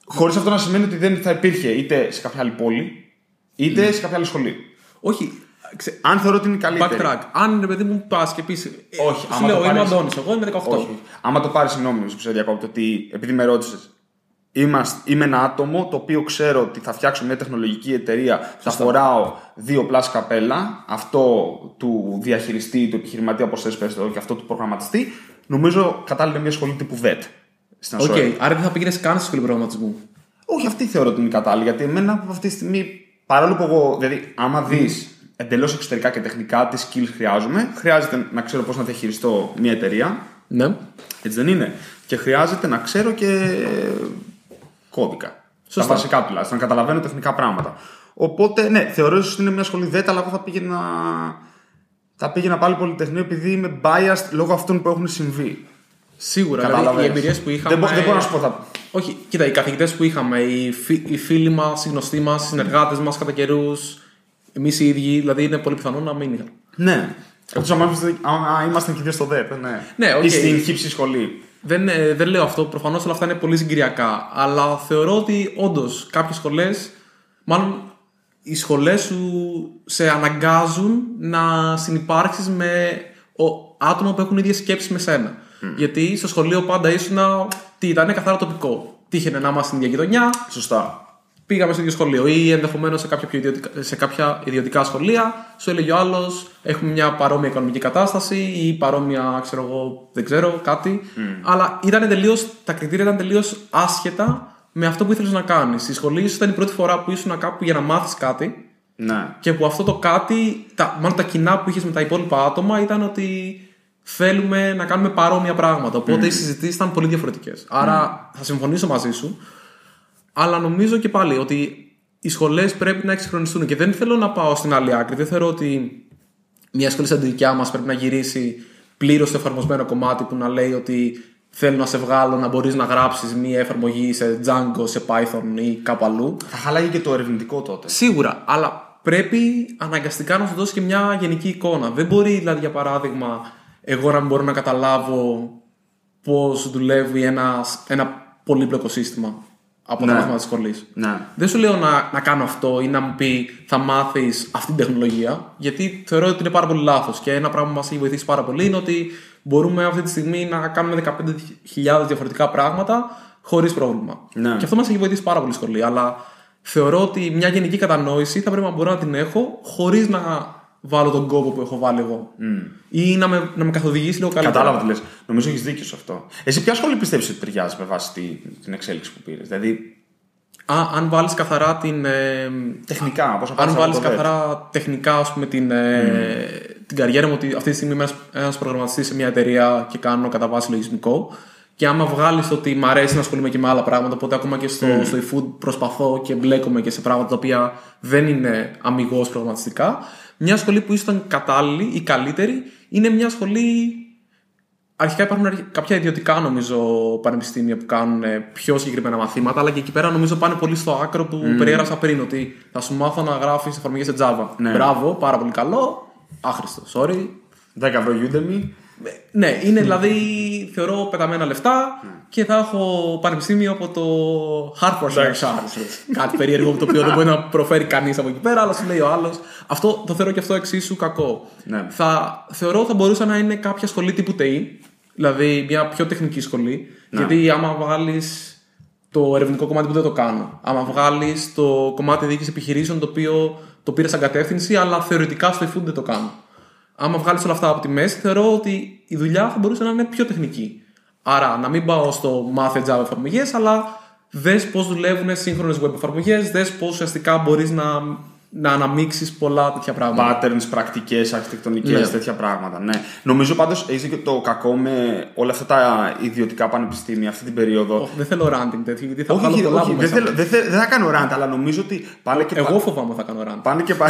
Χωρίς αυτό να σημαίνει ότι δεν θα υπήρχε είτε σε κάποια άλλη πόλη, είτε σε κάποια άλλη σχολή. Όχι. Ξε... Αν θεωρώ ότι είναι η καλύτερη. Backtrack. Αν ρε παιδί μου πας και πεις. Όχι, Σου άμα λέω, το είμαι πάρεις- Αντώνης, εγώ είμαι 18. Όχι. Άμα το πάρεις, συγγνώμη, που σε διακόπτω, ότι επειδή με ρώτησες, είμαι ένα άτομο το οποίο ξέρω ότι θα φτιάξω μια τεχνολογική εταιρεία, θα φοράω δύο πλάς καπέλα, αυτό του διαχειριστή, του επιχειρηματία, όπως θες πες το, και αυτό του προγραμματιστή, νομίζω κατάλληλα μια σχολή τύπου ΔΕΤ. Στην Οκ, ΑΣΟΕΕ. άρα δεν θα πήγαινες καν στη σχολή προγραμματισμού. Όχι, αυτή θεωρώ ότι είναι κατάλληλη, γιατί εμένα αυτή τη στιγμή, παρόλο που εγώ, δηλαδή, άμα δεις εντελώς εξωτερικά και τεχνικά τις skills χρειάζομαι, χρειάζεται να ξέρω πώς να διαχειριστώ μια εταιρεία, Ναι. Έτσι δεν είναι; Και χρειάζεται να ξέρω και κώδικα. Σωστά. Τα βασικά τουλάχιστον, να καταλαβαίνω τεχνικά πράγματα. Οπότε, ναι, θεωρώ ότι είναι μια σχολή ΔΕΤ, αλλά εγώ θα πήγαινα. Θα πήγαινα πάλι πολυτεχνείο επειδή είμαι biased λόγω αυτών που έχουν συμβεί. Σίγουρα. Δηλαδή, Κατάλαβες. οι εμπειρίες που είχαμε. Δεν, μπο- δεν μπορώ να σου πω. Θα... Όχι, κοίτα, οι καθηγητές που είχαμε, οι, φι- οι φίλοι μας, οι γνωστοί μας, οι συνεργάτες μας κατά καιρούς, εμείς οι ίδιοι, δηλαδή είναι πολύ πιθανό να μην είχαν. Ναι. Εκτός αν είμαστε- αν ήμασταν και δύο στο ΔΕΤ. Ναι, Ναι, οκ. Ή στην χύψη σχολή. Δεν, ε, δεν λέω αυτό, προφανώς όλα αυτά είναι πολύ συγκυριακά. Αλλά θεωρώ ότι όντως κάποιες σχολές, μάλλον οι σχολές σου σε αναγκάζουν να συνεπάρξεις με ο, άτομα που έχουν ίδιες σκέψεις με σένα. Γιατί στο σχολείο πάντα ήσουν. Τι ήταν, καθαρά τοπικό. Τύχαινε να είμαστε στην ίδια γειτονιά, Σωστά. Πήγαμε στο ίδιο σχολείο ή ενδεχομένως σε, κάποια πιο ιδιωτικά, σε κάποια ιδιωτικά σχολεία. Σου έλεγε ο άλλος: Έχουμε μια παρόμοια οικονομική κατάσταση ή παρόμοια, ξέρω εγώ, δεν ξέρω, κάτι. Αλλά ήταν τελείως, τα κριτήρια ήταν τελείως άσχετα με αυτό που ήθελες να κάνεις. Η σχολή σου ήταν η πρώτη φορά που ήσουν κάπου για να μάθεις κάτι Ναι. και που αυτό το κάτι, τα, μάλλον τα κοινά που είχες με τα υπόλοιπα άτομα ήταν ότι θέλουμε να κάνουμε παρόμοια πράγματα. Οπότε οι συζητήσεις ήταν πολύ διαφορετικές. Άρα θα συμφωνήσω μαζί σου. Αλλά νομίζω και πάλι ότι οι σχολές πρέπει να εξυγχρονιστούν. Και δεν θέλω να πάω στην άλλη άκρη. Δεν θεωρώ ότι μια σχολή σαν τη δικιά μας πρέπει να γυρίσει πλήρως στο εφαρμοσμένο κομμάτι που να λέει ότι θέλω να σε βγάλω να μπορείς να γράψεις μια εφαρμογή σε Django, σε Python ή κάπου αλλού. Θα χαλάγει και το ερευνητικό τότε. Σίγουρα, αλλά πρέπει αναγκαστικά να σου δώσει και μια γενική εικόνα. Δεν μπορεί, δηλαδή, για παράδειγμα, εγώ να μην μπορώ να καταλάβω πώς δουλεύει ένας, ένα πολύπλοκο σύστημα από τα Ναι. μαθήματα της σχολής. Ναι. Δεν σου λέω να, να κάνω αυτό ή να μου πει θα μάθεις αυτή την τεχνολογία, γιατί θεωρώ ότι είναι πάρα πολύ λάθος. Και ένα πράγμα που μας έχει βοηθήσει πάρα πολύ είναι ότι μπορούμε αυτή τη στιγμή να κάνουμε 15.000 διαφορετικά πράγματα χωρίς πρόβλημα. Ναι. Και αυτό μας έχει βοηθήσει πάρα πολύ στη σχολή. Αλλά θεωρώ ότι μια γενική κατανόηση θα πρέπει να μπορώ να την έχω χωρίς να βάλω τον κόπο που έχω βάλει εγώ. Ή να με, να με καθοδηγήσει λίγο καλύτερα. Κατάλαβα τι λες. Νομίζω έχεις δίκιο σε αυτό. Εσύ, ποια σχολή πιστεύεις ότι ταιριάζει με βάση τη, την εξέλιξη που πήρες; Δηλαδή, Α, αν βάλεις καθαρά την. ε, τεχνικά, πώς αν βάλεις καθαρά τεχνικά ας πούμε, την, ε, την καριέρα μου, ότι αυτή τη στιγμή είμαι ένα προγραμματιστής σε μια εταιρεία και κάνω κατά βάση λογισμικό. Και άμα βγάλεις ότι μ' αρέσει να ασχολούμαι και με άλλα πράγματα, οπότε ακόμα και στο, στο eFood προσπαθώ και μπλέκομαι και σε πράγματα τα οποία δεν είναι αμυγός προγραμματιστικά. Μια σχολή που ήσταν κατάλληλη ή καλύτερη είναι μια σχολή. Αρχικά υπάρχουν αρχι- κάποια ιδιωτικά νομίζω πανεπιστήμια που κάνουν ε, πιο συγκεκριμένα μαθήματα, αλλά και εκεί πέρα νομίζω πάνε πολύ στο άκρο που περιέγραψα πριν, ότι θα σου μάθω να γράφεις εφαρμογές σε Java. Ναι. Μπράβο, πάρα πολύ καλό. Άχρηστο, sorry. 10 ευρώ Udemy. Ναι, είναι δηλαδή θεωρώ πεταμένα λεφτά και θα έχω πανεπιστήμιο από το Harvard Κάτι περίεργο το οποίο δεν μπορεί να προφέρει κανείς από εκεί πέρα, αλλά σου λέει ο άλλος. Αυτό το θεωρώ και αυτό εξίσου κακό. Ναι. Θα, θεωρώ θα μπορούσε να είναι κάποια σχολή τύπου ΤΕΙ, δηλαδή μια πιο τεχνική σχολή. Γιατί άμα βγάλει το ερευνητικό κομμάτι που δεν το κάνω, άμα βγάλεις το κομμάτι διοίκησης επιχειρήσεων το οποίο το πήρα σαν κατεύθυνση, αλλά θεωρητικά στο eFood δεν το κάνω. Άμα βγάλεις όλα αυτά από τη μέση, θεωρώ ότι η δουλειά θα μπορούσε να είναι πιο τεχνική. Άρα, να μην πάω στο μάθε Java εφαρμογές, αλλά δες πώς δουλεύουν σύγχρονες web εφαρμογές, δες πώς ουσιαστικά μπορείς να, να αναμίξεις πολλά τέτοια πράγματα. Patterns, πρακτικές, αρχιτεκτονικές, Ναι. τέτοια πράγματα. Ναι. Νομίζω πάντως έχεις και το κακό με όλα αυτά τα ιδιωτικά πανεπιστήμια αυτή την περίοδο. Όχι, δεν θέλω ranting τέτοιο, γιατί θα όχι, βγάλω όχι, πολλά όχι, από δεν, μέσα. θέλω, δεν, θέλω- δεν θα κάνω rant, αλλά νομίζω ότι πάνε και, Εγώ πα- φοβάμαι θα κάνω ranting. πάνε και πα-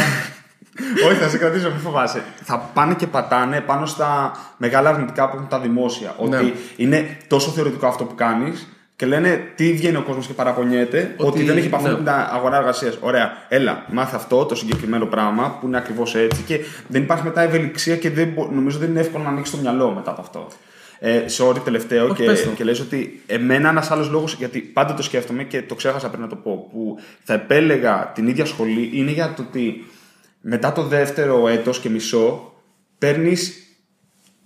Όχι, θα σε κρατήσω, μην φοβάσαι. Θα πάνε και πατάνε πάνω στα μεγάλα αρνητικά που έχουν τα δημόσια. Ναι. Ότι είναι τόσο θεωρητικό αυτό που κάνεις και λένε τι βγαίνει ο κόσμος και παραπονιέται, ότι, Ότι- δεν έχει επαφή ναι. με την αγορά εργασίας. Ωραία, έλα, μάθε αυτό το συγκεκριμένο πράγμα που είναι ακριβώς έτσι και δεν υπάρχει μετά ευελιξία και δεν, μπο- νομίζω δεν είναι εύκολο να ανοίξεις το μυαλό μετά από αυτό. Ε, sorry, τελευταίο Όχι, και, πες το. και λες ότι εμένα ένας άλλος λόγος, γιατί πάντα το σκέφτομαι και το ξέχασα πριν να το πω, που θα επέλεγα την ίδια σχολή είναι για το ότι μετά το δεύτερο έτος και μισό παίρνεις,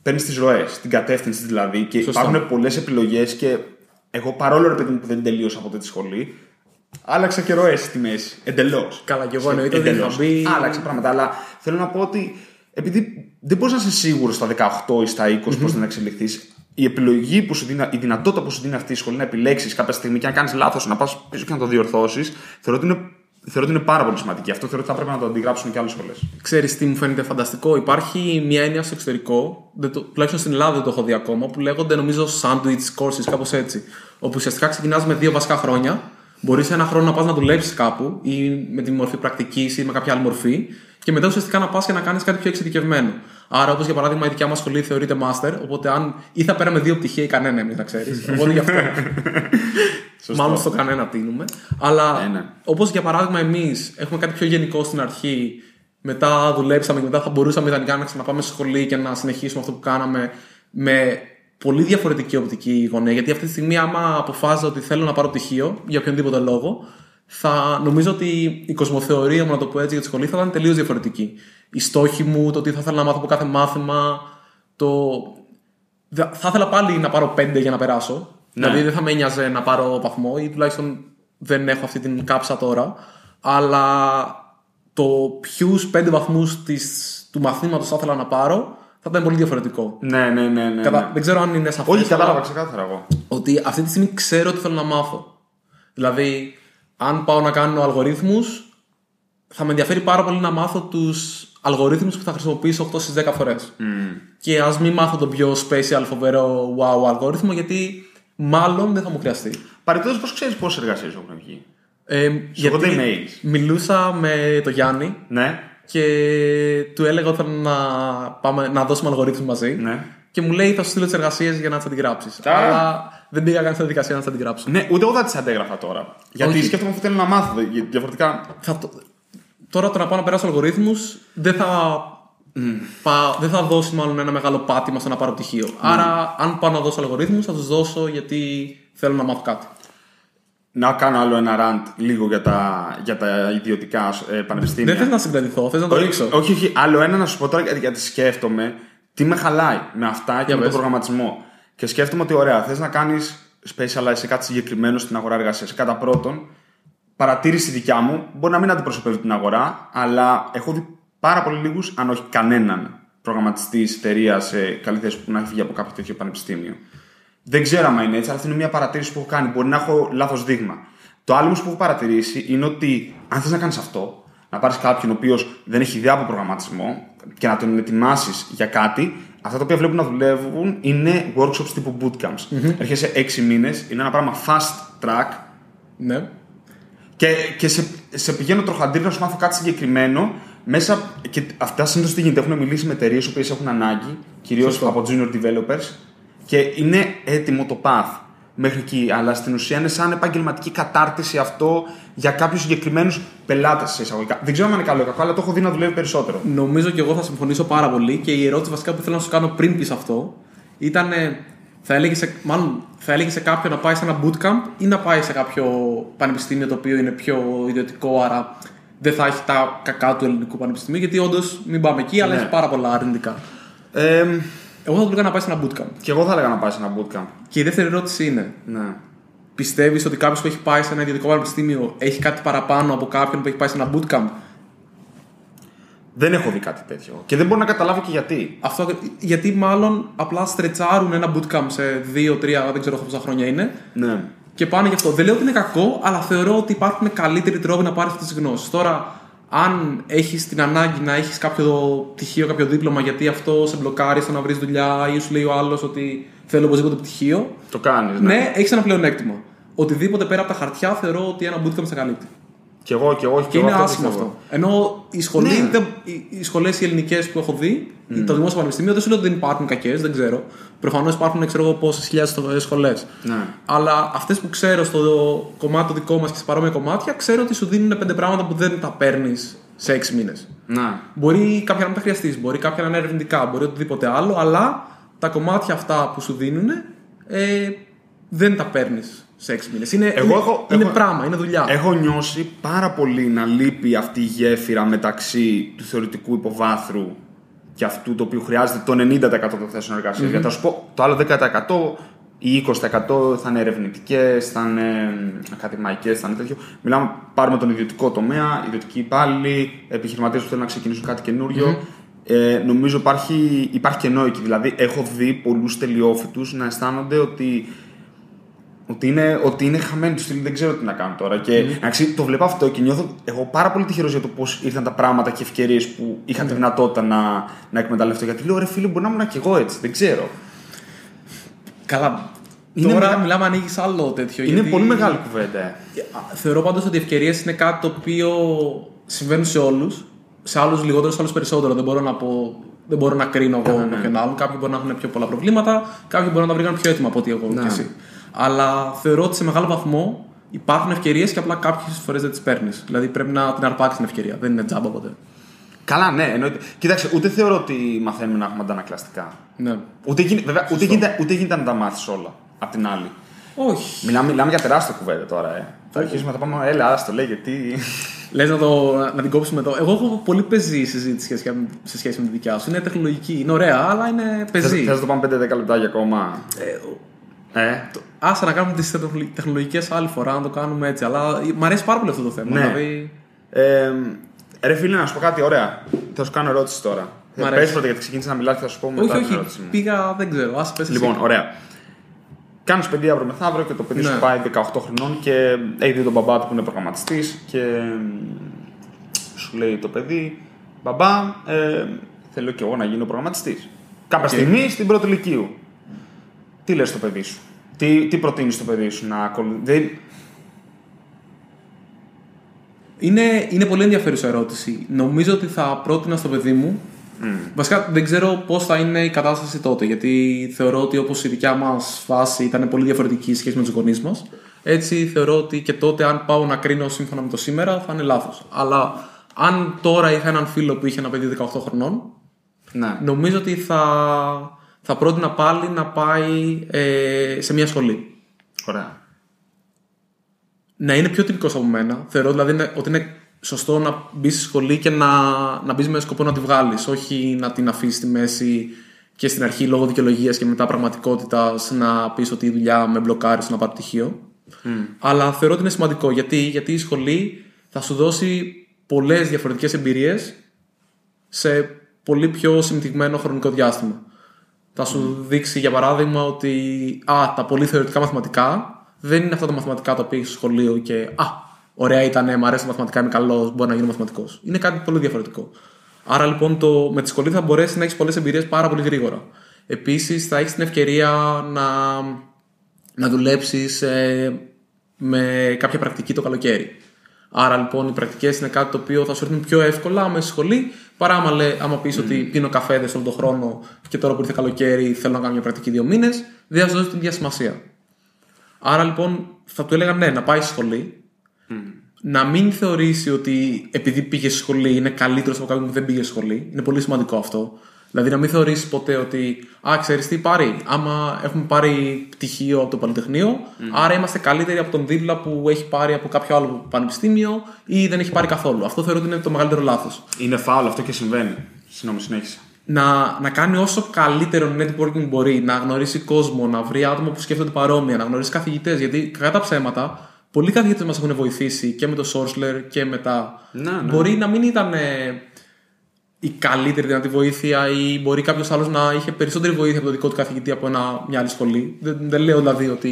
παίρνεις τις ροές, την κατεύθυνση δηλαδή και Σωστά. υπάρχουν πολλές επιλογές και εγώ παρόλο ρε παιδί μου που δεν τελείωσα ποτέ τη σχολή άλλαξα και ροές στη μέση, εντελώς. Καλά, και εγώ εννοείται ότι Εντελώς. είχα μπει- Άλλαξα πράγματα, αλλά θέλω να πω ότι επειδή δεν μπορείς να είσαι σίγουρος στα 18 ή στα 20 πώς θα εξελιχθείς, η επιλογή που σου δίνει, η δυνατότητα που σου δίνει αυτή η σχολή να επιλέξεις κάποια στιγμή και να κάνεις λάθος, να πας πίσω και να το διορθώσεις, θεωρώ ότι είναι θεωρώ ότι είναι πάρα πολύ σημαντική. Αυτό θεωρώ ότι θα πρέπει να το αντιγράψουν και άλλες σχολές. Ξέρεις τι μου φαίνεται φανταστικό; Υπάρχει μια έννοια στο εξωτερικό, δεν το, τουλάχιστον στην Ελλάδα δεν το έχω δει ακόμα, που λέγονται νομίζω sandwich courses, κάπως έτσι. Όπου ουσιαστικά ξεκινάς με δύο βασικά χρόνια. Μπορείς ένα χρόνο να πας να δουλέψεις κάπου ή με τη μορφή πρακτικής ή με κάποια άλλη μορφή. Και μετά ουσιαστικά να πας και να κάνεις κάτι πιο εξειδικευμένο. Άρα, όπως για παράδειγμα η δικιά μας σχολή θεωρείται master, οπότε αν ή θα πέραμε δύο πτυχία ή κανένα, εμείς να ξέρεις. Οπότε γι' αυτό. Μάλλον στο κανένα τίνουμε. Αλλά Ε, ναι. όπως για παράδειγμα εμείς έχουμε κάτι πιο γενικό στην αρχή, μετά δουλέψαμε και μετά θα μπορούσαμε ιδανικά να ξαναπάμε στη σχολή και να συνεχίσουμε αυτό που κάναμε με πολύ διαφορετική οπτική γωνία. Γιατί αυτή τη στιγμή, άμα αποφάσιζα ότι θέλω να πάρω πτυχίο για οποιονδήποτε λόγο, θα νομίζω ότι η κοσμοθεωρία μου, να το πω έτσι, για τη σχολή θα ήταν τελείως διαφορετική. Οι στόχοι μου, το τι θα ήθελα να μάθω από κάθε μάθημα, το. Δε- Θα ήθελα πάλι να πάρω πέντε για να περάσω. Ναι. Δηλαδή δεν θα με ένοιαζε να πάρω βαθμό ή τουλάχιστον δεν έχω αυτή την κάψα τώρα. Αλλά το ποιους πέντε βαθμούς του μαθήματος θα ήθελα να πάρω θα ήταν πολύ διαφορετικό. Ναι, ναι, ναι. ναι, Κατα- ναι. Δεν ξέρω αν είναι σαφές. Όχι, κατάλαβα ξεκάθαρα εγώ. Ότι αυτή τη στιγμή ξέρω τι θέλω να μάθω. Δηλαδή, αν πάω να κάνω αλγορίθμους, θα με ενδιαφέρει πάρα πολύ να μάθω τους αλγορίθμους που θα χρησιμοποιήσω 8 στις 10 φορές. Και ας μην μάθω τον πιο special, φοβερό wow αλγόριθμο, γιατί μάλλον δεν θα μου χρειαστεί. Παρεμπιπτόντω, πώς ξέρεις πόσες εργασίες έχουν βγει. Ε, έρχονται emails. μιλούσα με τον Γιάννη Ναι, και του έλεγα ότι θέλω να, πάμε, να δώσουμε αλγορίθμους μαζί. ναι. Και μου λέει θα σου στείλω τις εργασίες για να τι αντιγράψει. Α. Αλλά δεν πήγα καν στη διαδικασία να τι αντιγράψω. Ναι, ούτε εγώ θα τις αντέγραφα τώρα. Γιατί Όχι. σκέφτομαι ότι θέλω να μάθω. δε- γιατί Διαφορετικά. θα το... Τώρα το να πάω να περάσω αλγορίθμους δεν θα. πά- Δεν θα δώσει μάλλον ένα μεγάλο πάτημα στο να πάρω πτυχίο. Άρα, αν πάω να δώσω αλγορίθμους, θα τους δώσω γιατί θέλω να μάθω κάτι. Να κάνω άλλο ένα rant λίγο για τα, για τα ιδιωτικά ε, πανεπιστήμια. Δεν θες να συγκρατηθώ, θες να το όχι, ρίξω. όχι, όχι, άλλο ένα να σου πω τώρα γιατί- γιατί σκέφτομαι τι με χαλάει με αυτά και Για με τον πες. προγραμματισμό. Και σκέφτομαι ότι ωραία, θες να κάνεις specialize σε κάτι συγκεκριμένο στην αγορά εργασίας. Κατά πρώτον, παρατήρηση δικιά μου, μπορεί να μην αντιπροσωπεύει την αγορά, αλλά έχω δει πάρα πολύ λίγους, αν όχι κανέναν, προγραμματιστή εταιρείας σε καλή θέση που να έχει βγει από κάποιο τέτοιο πανεπιστήμιο. Δεν ξέρω αν είναι έτσι, αλλά αυτή είναι μια παρατήρηση που έχω κάνει. Μπορεί να έχω λάθος δείγμα. Το άλλο όμως που έχω παρατηρήσει είναι ότι αν θες να κάνεις αυτό, να πάρεις κάποιον ο οποίος δεν έχει ιδέα από προγραμματισμό και να τον ετοιμάσεις για κάτι, αυτά τα οποία βλέπουν να δουλεύουν είναι workshops τύπου bootcamps. Έρχεσαι 6 μήνες, είναι ένα πράγμα fast track Ναι. και, και σε, σε πηγαίνω τροχαντήρι να σου μάθω κάτι συγκεκριμένο μέσα. Και αυτά συνήθως τι γίνεται. Έχουν μιλήσει με εταιρείες που έχουν ανάγκη, κυρίως Σωστό. από junior developers, και είναι έτοιμο το path μέχρι εκεί. Αλλά στην ουσία είναι σαν επαγγελματική κατάρτιση αυτό για κάποιους συγκεκριμένους πελάτες σε εισαγωγικά. Δεν ξέρω αν είναι καλό ή κακό, αλλά το έχω δει να δουλεύει περισσότερο. Νομίζω και εγώ θα συμφωνήσω πάρα πολύ και η ερώτηση βασικά που θέλω να σου κάνω πριν πεις αυτό ήταν θα έλεγες σε, μάλλον θα έλεγες σε κάποιον να πάει σε ένα bootcamp ή να πάει σε κάποιο πανεπιστήμιο το οποίο είναι πιο ιδιωτικό, άρα δεν θα έχει τα κακά του ελληνικού πανεπιστημίου. Γιατί όντως μην πάμε εκεί, αλλά Ναι. έχει πάρα πολλά αρνητικά. Ε, Εγώ θα του έλεγα να πάει σε ένα bootcamp. και εγώ θα έλεγα να πάει σε ένα bootcamp. Και η δεύτερη ερώτηση είναι, Ναι. πιστεύεις ότι κάποιος που έχει πάει σε ένα ιδιωτικό πανεπιστήμιο έχει κάτι παραπάνω από κάποιον που έχει πάει σε ένα bootcamp; Δεν έχω δει κάτι τέτοιο. Και δεν μπορώ να καταλάβω και γιατί. Αυτό, γιατί μάλλον απλά στρετσάρουν ένα bootcamp σε 2-3, δεν ξέρω πόσα χρόνια είναι, Ναι. και πάνε γι' αυτό. Δεν λέω ότι είναι κακό, αλλά θεωρώ ότι υπάρχουν καλύτεροι τρόποι να πάρει αυτές τις γνώσεις. Τώρα, αν έχεις την ανάγκη να έχεις κάποιο πτυχίο, κάποιο δίπλωμα, γιατί αυτό σε μπλοκάρει στο να βρεις δουλειά ή σου λέει ο άλλος ότι θέλω οπωσδήποτε πτυχίο, Το κάνεις. ναι, έχεις ένα πλεονέκτημα. Οτιδήποτε πέρα από τα χαρτιά θεωρώ ότι ένα bootcamp σε καλύπτει. Και εγώ και εγώ. Και εγώ είναι αυτό άσχημο πιστεύω. αυτό. Ενώ οι, σχολή, Ναι. δεν- οι, οι σχολές οι ελληνικές που έχω δει, το δημόσιο πανεπιστήμιο, δεν σου λέω ότι δεν υπάρχουν κακές, δεν ξέρω. Προφανώς υπάρχουν, ξέρω εγώ, πόσες χιλιάδες σχολές. Ναι. Αλλά αυτές που ξέρω στο κομμάτι το δικό μας και σε παρόμοια κομμάτια, ξέρω ότι σου δίνουν πέντε πράγματα που δεν τα παίρνεις σε έξι μήνες. Ναι. Μπορεί κάποια να μην τα χρειαστείς, μπορεί κάποια να είναι ερευνητικά, μπορεί οτιδήποτε άλλο, αλλά τα κομμάτια αυτά που σου δίνουν ε, δεν τα παίρνεις σε έξι μήνες. Είναι, Εγώ είναι, έχω- είναι έχω- πράγμα, είναι δουλειά. Έχω νιώσει πάρα πολύ να λείπει αυτή η γέφυρα μεταξύ του θεωρητικού υποβάθρου και αυτού το οποίο χρειάζεται το 90% των θέσεων εργασίας. Γιατί θα σου πω, το άλλο 10% ή 20% θα είναι ερευνητικές, θα είναι ακαδημαϊκές, θα είναι τέτοιο. Μιλάμε, πάρουμε τον ιδιωτικό τομέα, ιδιωτικοί υπάλληλοι, επιχειρηματίες που θέλουν να ξεκινήσουν κάτι καινούριο. Ε, νομίζω υπάρχει, υπάρχει κενό εκεί. Δηλαδή, έχω δει πολλούς τελειόφοιτους να αισθάνονται ότι Ότι είναι, ότι είναι χαμένοι του στυλ, δεν ξέρω τι να κάνω τώρα. Και mm. το βλέπω αυτό και νιώθω εγώ πάρα πολύ τυχερός για το πώς ήρθαν τα πράγματα και ευκαιρίες που είχα τη δυνατότητα να, να εκμεταλλευτώ. Γιατί λέω ρε φίλε, μπορεί να ήμουν και εγώ έτσι, δεν ξέρω. Καλά. Είναι Τώρα μεγα... μιλάμε, ανοίγει άλλο τέτοιο. Είναι γιατί... πολύ μεγάλη κουβέντα. Θεωρώ πάντως ότι οι ευκαιρίες είναι κάτι το οποίο συμβαίνουν σε όλους. Σε άλλους λιγότερο, σε άλλους περισσότερο. Δεν μπορώ να πω δεν μπορώ να κρίνω εγώ με ποιον άλλον. Κάποιοι μπορεί να έχουν πιο πολλά προβλήματα, κάποιοι μπορεί να τα βρήκαν πιο έτοιμα από ότι εγώ ναι. και εσύ. Αλλά θεωρώ ότι σε μεγάλο βαθμό υπάρχουν ευκαιρίες και απλά κάποιες φορές δεν τις παίρνεις. Δηλαδή πρέπει να την αρπάξεις την ευκαιρία. Δεν είναι τζάμπα ποτέ. Καλά, ναι, εννοείται. Κοίταξε, ούτε θεωρώ ότι μαθαίνουμε να έχουμε αντανακλαστικά. Ναι. Ούτε, βέβαια, ούτε, γίνεται, ούτε γίνεται να τα μάθεις όλα απ' την άλλη. Όχι. Μιλάμε, μιλάμε για τεράστια κουβέντα τώρα. Ε. Θα αρχίσουμε να τα πάμε. Έλα, άστο, λέει γιατί. Λες να, το, να την κόψουμε εδώ. Εγώ έχω πολύ πεζή συζήτηση σε σχέση με τη δικιά σου. Είναι τεχνολογική, είναι ωραία, αλλά είναι πεζή. Θες να το πάμε 5-10 λεπτάκια ακόμα; Ε, ε. Άσε να κάνουμε τις τεχνολογικές άλλη φορά, να το κάνουμε έτσι. Αλλά μου αρέσει πάρα πολύ αυτό το θέμα. Ναι. Δηλαδή... Ε, ρε φίλε, να σου πω κάτι ωραία. Θα σου κάνω ερώτηση τώρα. Πες πρώτα γιατί ξεκίνησα να μιλάω και θα σου πω μετά. Όχι, όχι. Πήγα, δεν ξέρω. Ας πες λοιπόν, ωραία κάνεις παιδί αύριο μεθαύριο και το παιδί ναι. σου πάει 18 χρονών και έχει δει τον μπαμπά του που είναι προγραμματιστής και σου λέει το παιδί, μπαμπά, ε, θέλω και εγώ να γίνω προγραμματιστής. Κάποια okay. στιγμή στην πρώτη ηλικίου. Τι λες στο παιδί σου, τι, τι προτείνεις στο παιδί σου να ακολουθεί. Είναι, είναι πολύ ενδιαφέρουσα ερώτηση. Νομίζω ότι θα πρότεινα στο παιδί μου Mm. Βασικά δεν ξέρω πώς θα είναι η κατάσταση τότε, γιατί θεωρώ ότι όπως η δικιά μας φάση ήταν πολύ διαφορετική σχέση με τους γονείς μας, έτσι θεωρώ ότι και τότε, αν πάω να κρίνω σύμφωνα με το σήμερα, θα είναι λάθος. Αλλά αν τώρα είχα έναν φίλο που είχε ένα παιδί 18 χρονών, ναι. νομίζω ότι θα, θα πρότεινα πάλι να πάει ε, σε μια σχολή. Ωραία. Να είναι πιο τυπικός από μένα. Θεωρώ δηλαδή ότι είναι σωστό να μπεις στη σχολή και να, να μπεις με σκοπό να τη βγάλεις, όχι να την αφήσεις στη μέση και στην αρχή λόγω δικαιολογίας και μετά πραγματικότητας να πεις ότι η δουλειά με μπλοκάρει να πάρει πτυχίο. Mm. Αλλά θεωρώ ότι είναι σημαντικό γιατί, γιατί η σχολή θα σου δώσει πολλές διαφορετικές εμπειρίες σε πολύ πιο συμπτυγμένο χρονικό διάστημα. Θα σου δείξει για παράδειγμα ότι α, τα πολύ θεωρητικά μαθηματικά δεν είναι αυτά τα μαθηματικά τα οποία έχεις στο σχολείο και α, Ωραία ήταν, μου αρέσει τα μαθηματικά, είμαι καλός, μπορώ να γίνω μαθηματικός. Είναι κάτι πολύ διαφορετικό. Άρα λοιπόν το, με τη σχολή θα μπορέσεις να έχεις πολλές εμπειρίες πάρα πολύ γρήγορα. Επίσης θα έχεις την ευκαιρία να, να δουλέψεις ε, με κάποια πρακτική το καλοκαίρι. Άρα λοιπόν οι πρακτικές είναι κάτι το οποίο θα σου έρθουν πιο εύκολα με στη σχολή παρά άμα, λέ, άμα πεις mm. ότι πίνω καφέδες όλο τον χρόνο και τώρα που ήρθε καλοκαίρι θέλω να κάνω μια πρακτική δύο μήνες, δεν θα σου δώσει την ίδια σημασία. Άρα λοιπόν θα του έλεγα ναι, να πάει στη σχολή, να μην θεωρήσει ότι επειδή πήγε σχολή είναι καλύτερος από κάποιον που δεν πήγε σχολή. Είναι πολύ σημαντικό αυτό. Δηλαδή να μην θεωρήσει ποτέ ότι, Α, ξέρεις τι πάρει. Άμα έχουμε πάρει πτυχίο από το Πολυτεχνείο, άρα είμαστε καλύτεροι από τον δίπλα που έχει πάρει από κάποιο άλλο πανεπιστήμιο ή δεν έχει πάρει καθόλου. Αυτό θεωρώ ότι είναι το μεγαλύτερο λάθος. Είναι φάουλ αυτό και συμβαίνει. Συγγνώμη, συνέχισε. Να, να κάνει όσο καλύτερο networking μπορεί, να γνωρίσει κόσμο, να βρει άτομα που σκέφτονται παρόμοια, να γνωρίσει καθηγητές. Γιατί κατά τα ψέματα, πολλοί καθηγητές μας έχουν βοηθήσει και με το Sourceler και μετά. Να, ναι. Μπορεί να μην ήταν ε, η καλύτερη δυνατή βοήθεια ή μπορεί κάποιος άλλος να είχε περισσότερη βοήθεια από το δικό του καθηγητή από ένα, μια άλλη σχολή. Δεν, δεν λέω δηλαδή ότι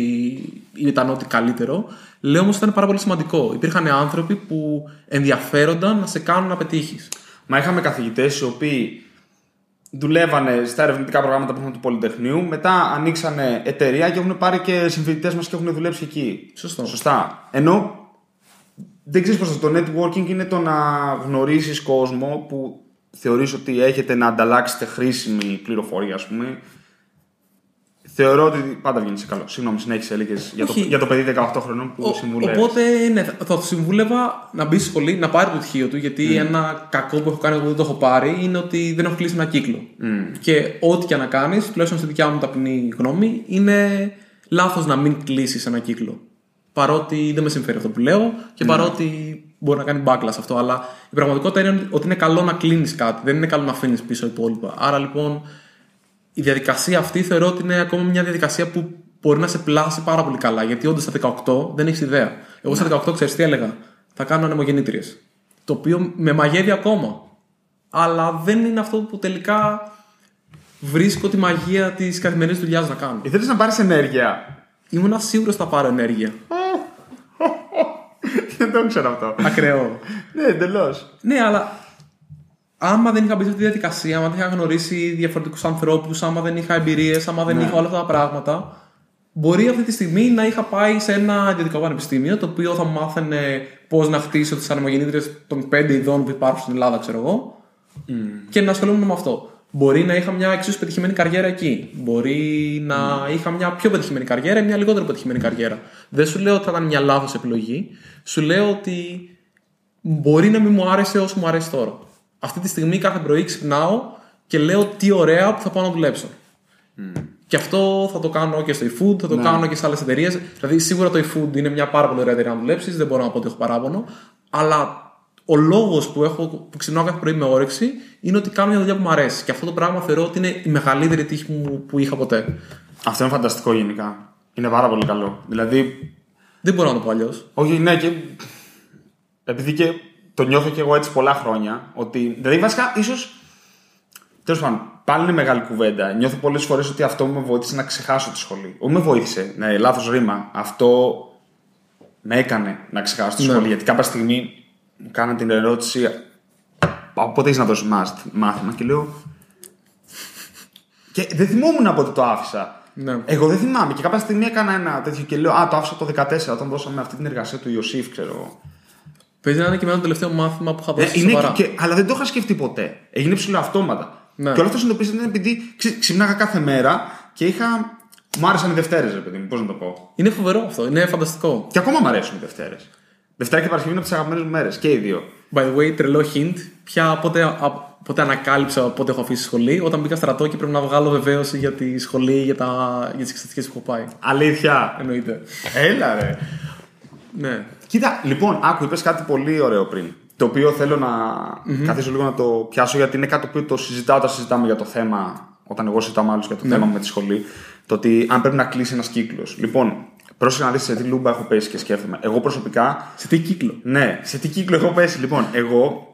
ήταν ό,τι καλύτερο. Λέω όμως ότι ήταν πάρα πολύ σημαντικό. Υπήρχαν άνθρωποι που ενδιαφέρονταν να σε κάνουν να πετύχεις. Μα είχαμε καθηγητές οι οποίοι δουλεύανε στα ερευνητικά προγράμματα που είχαν του Πολυτεχνείου, μετά ανοίξανε εταιρεία και έχουν πάρει και συμφιλητές μας και έχουν δουλέψει εκεί. Σωστό. Σωστά. Ενώ δεν ξέρεις πώς το networking είναι το να γνωρίσεις κόσμο που θεωρείς ότι έχετε να ανταλλάξετε χρήσιμη πληροφορία, ας πούμε, Θεωρώ ότι πάντα βγαίνει σε καλό. Συγγνώμη, συνέχισε, έλεγες για, το, για το παιδί 18 χρονών που συμβουλεύεις. Οπότε, ναι, θα το συμβούλευα να μπει στη σχολή, να πάρει το πτυχίο του, γιατί mm. ένα κακό που έχω κάνει εγώ που δεν το έχω πάρει είναι ότι δεν έχω κλείσει ένα κύκλο. Mm. Και ό,τι και να κάνεις, τουλάχιστον στη δικιά μου ταπεινή γνώμη, είναι λάθος να μην κλείσεις ένα κύκλο. Παρότι δεν με συμφέρει αυτό που λέω και mm. παρότι μπορεί να κάνει backlash αυτό. Αλλά η πραγματικότητα είναι ότι είναι καλό να κλείνεις κάτι, δεν είναι καλό να αφήνεις πίσω υπόλοιπα. Άρα λοιπόν η διαδικασία αυτή θεωρώ ότι είναι ακόμα μια διαδικασία που μπορεί να σε πλάσει πάρα πολύ καλά. Γιατί όντως στα 18 δεν έχεις ιδέα. Εγώ στα 18 ξέρεις τι έλεγα; Θα κάνω ανεμογεννήτριες. Το οποίο με μαγεύει ακόμα. Αλλά δεν είναι αυτό που τελικά βρίσκω τη μαγεία της καθημερινής δουλειάς να κάνω. Ήθελε να πάρεις ενέργεια ήμουν σίγουρος ότι θα πάρω ενέργεια. Δεν το ξέρω αυτό. Ακραίο. Ναι, εντελώς. ναι, αλλά άμα δεν είχα μπει σε αυτή τη διαδικασία, άμα δεν είχα γνωρίσει διαφορετικούς ανθρώπους, άμα δεν είχα εμπειρίες, άμα δεν Ναι. είχα όλα αυτά τα πράγματα, μπορεί αυτή τη στιγμή να είχα πάει σε ένα ιδιωτικό πανεπιστήμιο το οποίο θα μου μάθαινε πώς να χτίσω τις αρμογεννήτριε των πέντε ειδών που υπάρχουν στην Ελλάδα, ξέρω εγώ, και να ασχολούμαι με αυτό. Μπορεί να είχα μια εξίσου πετυχημένη καριέρα εκεί. Μπορεί να είχα μια πιο πετυχημένη καριέρα ή μια λιγότερο πετυχημένη καριέρα. Δεν σου λέω ότι θα ήταν μια λάθος επιλογή. Σου λέω ότι μπορεί να μην μου άρεσε όσο μου αρέσει τώρα. Αυτή τη στιγμή κάθε πρωί ξυπνάω και λέω τι ωραία που θα πάω να δουλέψω. Και αυτό θα το κάνω και στο eFood, θα το Ναι. κάνω και σε άλλες εταιρείες. Δηλαδή, σίγουρα το eFood είναι μια πάρα πολύ ωραία εταιρεία να δουλέψεις, δεν μπορώ να πω ότι έχω παράπονο. Αλλά ο λόγος που, έχω, που ξυπνάω κάθε πρωί με όρεξη είναι ότι κάνω μια δουλειά που μου αρέσει. Και αυτό το πράγμα θεωρώ ότι είναι η μεγαλύτερη τύχη που, που είχα ποτέ. Αυτό είναι φανταστικό γενικά. Είναι πάρα πολύ καλό. Δηλαδή, Δεν μπορώ να το πω αλλιώς. όχι, ναι, και. Επειδή και το νιώθω και εγώ έτσι πολλά χρόνια, ότι. Δηλαδή, βασικά, ίσως. Τέλος πάντων, πάλι είναι μεγάλη κουβέντα. Νιώθω πολλές φορές ότι αυτό με βοήθησε να ξεχάσω τη σχολή. Όχι με βοήθησε, ναι, λάθος ρήμα. Αυτό με έκανε να ξεχάσω τη Ναι. σχολή. Γιατί κάποια στιγμή μου κάνα την ερώτηση. Από πότε έχει να δώσεις μάθημα και λέω. Και δεν θυμόμουν πότε το άφησα. Ναι. Εγώ δεν θυμάμαι. Και κάποια στιγμή έκανα ένα τέτοιο και λέω Α, το άφησα το 14 όταν δώσαμε αυτή την εργασία του Ιωσήφ, ξέρω εγώ. Παίζει να είναι και εμένα το τελευταίο μάθημα που είχα δώσει. Ε, είναι σοβαρά. και, και- αλλά δεν το είχα σκεφτεί ποτέ. Έγινε ψηλό αυτόματα. Ναι. Και όλο αυτό συνειδητοποίησα ήταν επειδή ξυ, ξυπνάγα κάθε μέρα και είχα. Μου άρεσαν οι Δευτέρες, ρε παιδί μου, πώς να το πω. Είναι φοβερό αυτό. Είναι φανταστικό. Και ακόμα μου αρέσουν οι Δευτέρες. Δευτέρα και Παρασκευή είναι από τις αγαπημένες μου μέρες. Και οι δύο. By the way, τρελό hint. Πια ποτέ, α, ποτέ ανακάλυψα πότε έχω αφήσει σχολή. Όταν μπήκα στρατό και πρέπει να βγάλω βεβαίωση για τη σχολή, για, τα, για τις εξεταστικές που έχω πάει. Αλήθεια. Εννοείται. Έλα, ρε. Ναι. Κοίτα, λοιπόν, άκου, είπες κάτι πολύ ωραίο πριν. Το οποίο θέλω να καθίσω λίγο να το πιάσω, γιατί είναι κάτι το οποίο το συζητάω όταν συζητάμε για το θέμα, όταν εγώ συζητάω με άλλους για το θέμα μου με τη σχολή. Το ότι αν πρέπει να κλείσει ένας κύκλος. Λοιπόν, πρόσεχε να δεις σε τι λούμπα έχω πέσει και σκέφτομαι. Εγώ προσωπικά, Σε τι κύκλο; ναι, σε τι κύκλο έχω πέσει. Λοιπόν, εγώ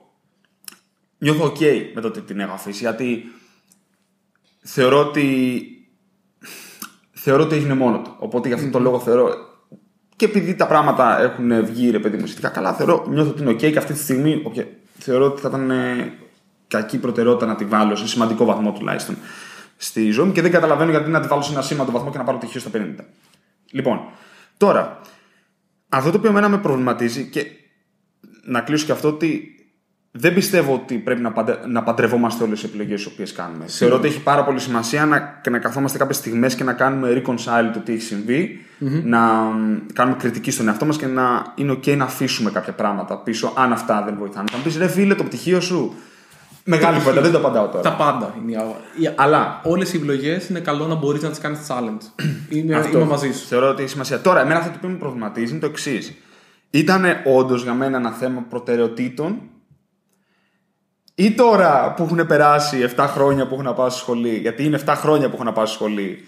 νιώθω OK με το ότι την έχω αφήσει, γιατί θεωρώ ότι. Θεωρώ ότι έγινε μόνο του. Οπότε γι' αυτό το λόγο θεωρώ. Και επειδή τα πράγματα έχουν βγει ρε παιδί μου σχετικά καλά, θεωρώ, νιώθω ότι είναι OK και αυτή τη στιγμή όποια- θεωρώ ότι θα ήταν ε, κακή προτεραιότητα να τη βάλω σε σημαντικό βαθμό τουλάχιστον στη ζωή μου και δεν καταλαβαίνω γιατί να τη βάλω σε ένα σήμαντο βαθμό και να πάρω πτυχίο στα 50. Λοιπόν, τώρα, αυτό το οποίο εμένα με προβληματίζει και να κλείσω και αυτό ότι δεν πιστεύω ότι πρέπει να, παντε, να παντρευόμαστε όλες τι επιλογές τις οποίες κάνουμε. Θεωρώ ότι έχει πάρα πολύ σημασία να, και να καθόμαστε κάποιες στιγμές και να κάνουμε reconcile το τι έχει συμβεί, να μ, κάνουμε κριτική στον εαυτό μας και να είναι OK να αφήσουμε κάποια πράγματα πίσω, αν αυτά δεν βοηθάνε. Θα μου πεις ρε φίλε, το πτυχίο σου. Μεγάλη κουβέντα, δεν το απαντάω τώρα. Τα πάντα είναι. η α- η- Αλλά Όλες οι επιλογές είναι καλό να μπορείς να τις κάνεις challenge. είμαι, Αυτό είμαι μαζί σου. Θεωρώ ότι έχει σημασία. Τώρα, εμένα αυτό το οποίο με προβληματίζει είναι το εξής. Ήταν όντως για μένα ένα θέμα προτεραιοτήτων ή τώρα που έχουν περάσει 7 χρόνια που έχω να πάω στη σχολή, γιατί είναι 7 χρόνια που έχω να πάω στη σχολή,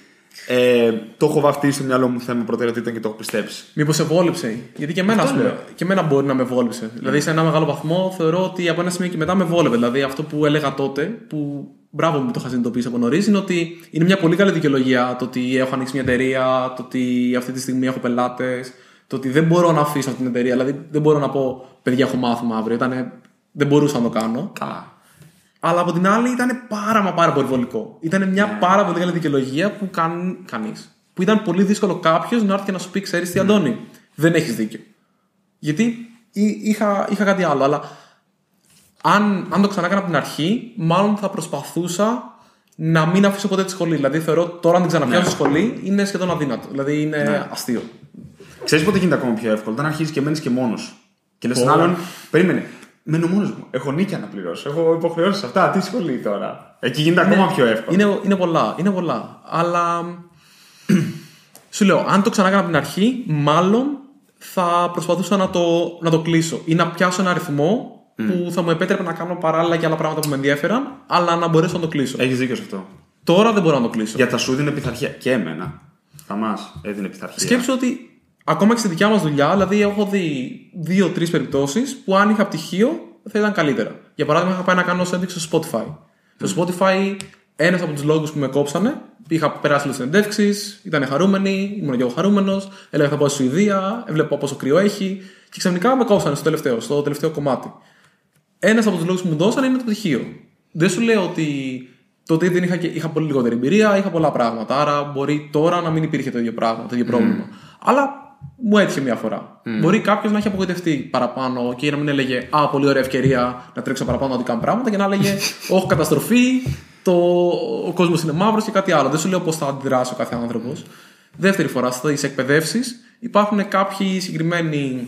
ε, το έχω βαφτίσει στο μυαλό μου θέμα προτεραιοτήτων και το έχω πιστέψει. Μήπως σε βόλεψε. Γιατί και εμένα, Αυτό ας πούμε, λέω. και εμένα μπορεί να με βόλεψε. Δηλαδή, σε ένα μεγάλο βαθμό θεωρώ ότι από ένα σημείο και μετά με βόλευε. Δηλαδή, αυτό που έλεγα τότε, που μπράβο μου που το είχα συνειδητοποιήσει από νωρίς, είναι ότι είναι μια πολύ καλή δικαιολογία το ότι έχω ανοίξει μια εταιρεία, το ότι αυτή τη στιγμή έχω πελάτες, το ότι δεν μπορώ να αφήσω αυτή την εταιρεία. Δηλαδή, δεν μπορώ να πω, παιδιά, έχω μάθημα αύριο. Ήτανε, δεν μπορούσα να το κάνω. Καλά. Αλλά από την άλλη ήταν πάρα μα πάρα πολύ βολικό. Ήταν μια πάρα πολύ καλή δικαιολογία που κάνει κανείς. Που ήταν πολύ δύσκολο κάποιος να έρθει και να σου πει: Ξέρεις τι, Αντώνη, δεν έχεις δίκιο. Γιατί εί- είχα, είχα κάτι άλλο. Αλλά αν, αν το ξανά έκανα από την αρχή, μάλλον θα προσπαθούσα να μην αφήσω ποτέ τη σχολή. Δηλαδή θεωρώ τώρα αν την ξαναπιάσω στη σχολή είναι σχεδόν αδύνατο. Δηλαδή είναι αστείο. Ξέρεις πότε γίνεται ακόμα πιο εύκολο, όταν αρχίζεις και μένεις και μόνος σου. Και λες στον Ω. άλλον, περίμενε. Μένω μόνος μου. Έχω νίκια να πληρώσω. Έχω υποχρεώσεις αυτά. Τι σχολή τώρα. Εκεί γίνεται ακόμα πιο εύκολο. Είναι, είναι πολλά, είναι πολλά. Αλλά σου λέω, αν το ξανά έκανα από την αρχή, μάλλον θα προσπαθούσα να το, να το κλείσω ή να πιάσω ένα αριθμό που θα μου επέτρεπε να κάνω παράλληλα και άλλα πράγματα που με ενδιαφέραν, αλλά να μπορέσω να το κλείσω. Έχεις δίκιο σε αυτό. Τώρα δεν μπορώ να το κλείσω. Για τα σου δίνει πειθαρχία. Και εμένα. Θα μας έδινε πειθαρχία. Σκέψου ότι ακόμα και στη δικιά μας δουλειά, δηλαδή έχω δει δύο-τρεις περιπτώσεις που αν είχα πτυχίο θα ήταν καλύτερα. Για παράδειγμα, είχα πάει να κάνω σέντηξη στο Spotify. Στο Spotify Ένας από τους λόγους που με κόψανε, είχα περάσει λίγο συνεντεύξεις, ήταν χαρούμενοι, ήμουν και εγώ χαρούμενος, έλεγα θα πάω στη Σουηδία, έβλεπα πόσο κρύο έχει και ξαφνικά με κόψανε στο τελευταίο, στο τελευταίο κομμάτι. Ένας από τους λόγους που μου δώσανε είναι το πτυχίο. Δεν σου λέω ότι τότε δεν είχα, και, είχα πολύ λιγότερη εμπειρία, είχα πολλά πράγματα. Άρα μπορεί τώρα να μην υπήρχε το ίδιο πράγμα, το ίδιο πρόβλημα. Αλλά μου έτυχε μια φορά. Μπορεί κάποιος να έχει απογοητευτεί παραπάνω και να μην έλεγε Α, πολύ ωραία ευκαιρία να τρέξω παραπάνω να κάνω πράγματα και να έλεγε Όχι, καταστροφή, το, ο κόσμος είναι μαύρος και κάτι άλλο. Δεν σου λέω πώς θα αντιδράσει ο κάθε άνθρωπος. Δεύτερη φορά, στις εκπαιδεύσεις υπάρχουν κάποιοι συγκεκριμένοι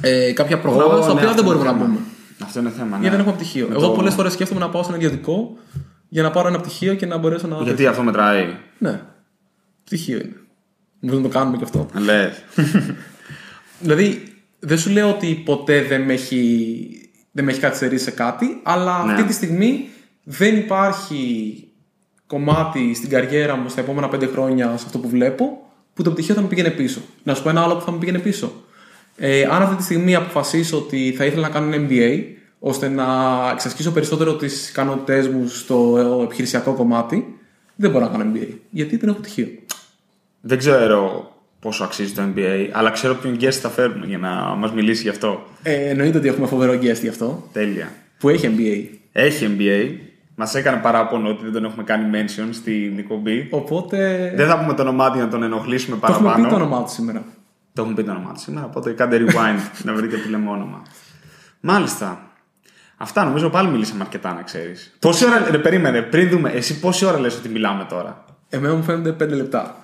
ε, κάποια προγράμματα Ω, στα ναι, οποία δεν αυτό μπορούμε είναι να θέμα. μπούμε. Αυτό είναι θέμα. Ναι. Γιατί δεν έχουμε πτυχίο. Με Εγώ το- πολλές φορές σκέφτομαι να πάω σε ένα ιδιωτικό για να πάρω ένα πτυχίο και να μπορέσω να. Γιατί αυτό μετράει. Ναι. Πτυχίο είναι. Μπορεί να το κάνουμε και αυτό. Λε. Δηλαδή, δεν σου λέω ότι ποτέ δεν με έχει, δεν με έχει καθυστερήσει σε κάτι, αλλά Ναι. αυτή τη στιγμή δεν υπάρχει κομμάτι στην καριέρα μου στα επόμενα πέντε χρόνια σε αυτό που βλέπω που το πτυχίο θα με πήγαινε πίσω. Να σου πω ένα άλλο που θα με πήγαινε πίσω. Ε, αν αυτή τη στιγμή αποφασίσω ότι θα ήθελα να κάνω ένα MBA ώστε να εξασκήσω περισσότερο τις ικανότητές μου στο επιχειρησιακό κομμάτι, δεν μπορώ να κάνω MBA. Γιατί δεν έχω πτυχίο. Δεν ξέρω πόσο αξίζει το NBA, αλλά ξέρω ποιον guest θα φέρουμε για να μας μιλήσει γι' αυτό. Ε, εννοείται ότι έχουμε φοβερό guest γι' αυτό, Τέλεια. που έχει MBA. Έχει NBA. Μας έκανε παράπονο ότι δεν τον έχουμε κάνει mention στην εκπομπή. Οπότε. Δεν θα πούμε το όνομά του για να τον ενοχλήσουμε Το έχουμε παραπάνω. πει το όνομά του σήμερα. Το έχουμε πει το όνομά του σήμερα, οπότε κάντε rewind να βρείτε τι λέμε όνομα. Μάλιστα. Αυτά νομίζω πάλι μιλήσαμε αρκετά, να ξέρεις. Πόση ώρα. Ρε, περίμενε, πριν δούμε, εσύ πόση ώρα λες ότι μιλάμε τώρα; Εμένα μου φαίνονται 5 λεπτά.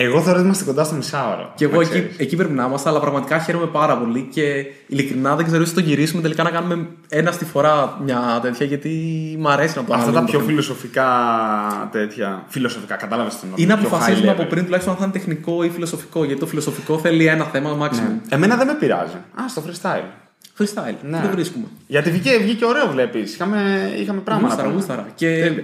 Εγώ θεωρώ ότι είμαστε κοντά στο μισάωρο. Και εγώ να εκεί, ξέρεις. εκεί πρέπει να είμαστε, αλλά πραγματικά χαίρομαι πάρα πολύ και ειλικρινά δεν ξέρω si το γυρίσουμε τελικά να κάνουμε ένα στη φορά μια τέτοια γιατί μου αρέσει να το Αυτά τα αναλύουμε πιο το θέμα. φιλοσοφικά τέτοια. Φιλοσοφικά, κατάλαβες τι εννοώ. Είναι να πιο αποφασίζουμε high από level. πριν τουλάχιστον αν θα είναι τεχνικό ή φιλοσοφικό. Γιατί το φιλοσοφικό θέλει ένα θέμα maximum. Εμένα δεν με πειράζει. Α, στο freestyle. Freestyle. Ναι. Το βρίσκουμε. Γιατί βγήκε, βγήκε ωραίο, βλέπεις. Είχαμε, είχαμε πράγματα. Γούσταρα, να πούμε. γούσταρα. Και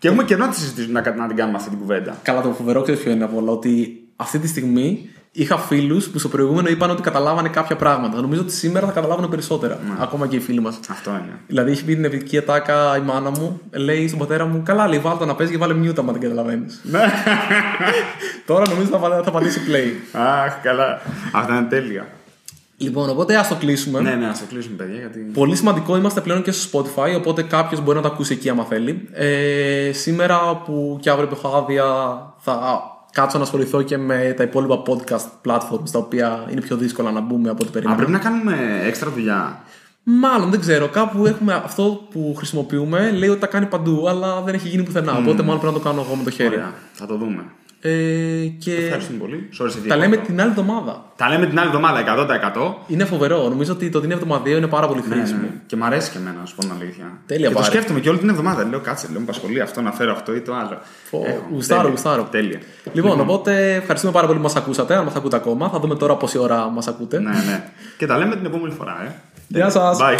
Και έχουμε καιρό να τη συζητήσουμε, να, να την κάνουμε αυτή την κουβέντα. καλά, το φοβερό ξέρεις ποιο είναι από όλα. Ότι αυτή τη στιγμή είχα φίλους που στο προηγούμενο είπαν ότι καταλάβανε κάποια πράγματα. Νομίζω ότι σήμερα θα καταλάβουν περισσότερα. Ακόμα και οι φίλοι μας. Αυτό είναι. Δηλαδή, έχει πει την επική ατάκα η μάνα μου, λέει στον πατέρα μου: Καλά, λέει, βάλτε να παίζει και βάλε mute άμα δεν καταλαβαίνεις. Τώρα νομίζω θα, πα- θα πατήσει play. Αχ, καλά. Αυτά είναι τέλεια. Λοιπόν, οπότε ας το κλείσουμε. Ναι, ναι, ας το κλείσουμε, παιδιά. Γιατί... Πολύ σημαντικό, είμαστε πλέον και στο Spotify, οπότε κάποιος μπορεί να το ακούσει εκεί άμα θέλει. Ε, σήμερα που και αύριο που έχω άδεια, θα κάτσω να ασχοληθώ και με τα υπόλοιπα podcast platforms, τα οποία είναι πιο δύσκολα να μπούμε από ό,τι Α, περίμενα. πρέπει να κάνουμε έξτρα δουλειά. Μάλλον δεν ξέρω. Κάπου έχουμε αυτό που χρησιμοποιούμε, λέει ότι τα κάνει παντού, αλλά δεν έχει γίνει πουθενά. Οπότε μάλλον πρέπει να το κάνω εγώ με το χέρι. Ωραία, θα το δούμε. Ε, και Ευχαριστούμε πολύ. Sorry, σε τα διακόπτω. λέμε την άλλη εβδομάδα. Τα λέμε την άλλη εβδομάδα 100%. Είναι φοβερό. Νομίζω ότι το την εβδομαδίο είναι πάρα πολύ Ναι, χρήσιμο. ναι. Και μ' αρέσει και εμένα, να σου πω την αλήθεια. Τέλεια, και το πάρε. σκέφτομαι και όλη την εβδομάδα. Λέω κάτσε, λέω με απασχολεί αυτό να φέρω αυτό ή το άλλο. Φω- Έχω. γουστάρω, Τέλεια. γουστάρω. Τέλεια. Λοιπόν, οπότε ευχαριστούμε πάρα πολύ που μας ακούσατε. Αν μας ακούτε ακόμα, θα δούμε τώρα πόση ώρα μας ακούτε. Ναι, ναι. και τα λέμε την επόμενη φορά, ε. Γεια σας. Bye.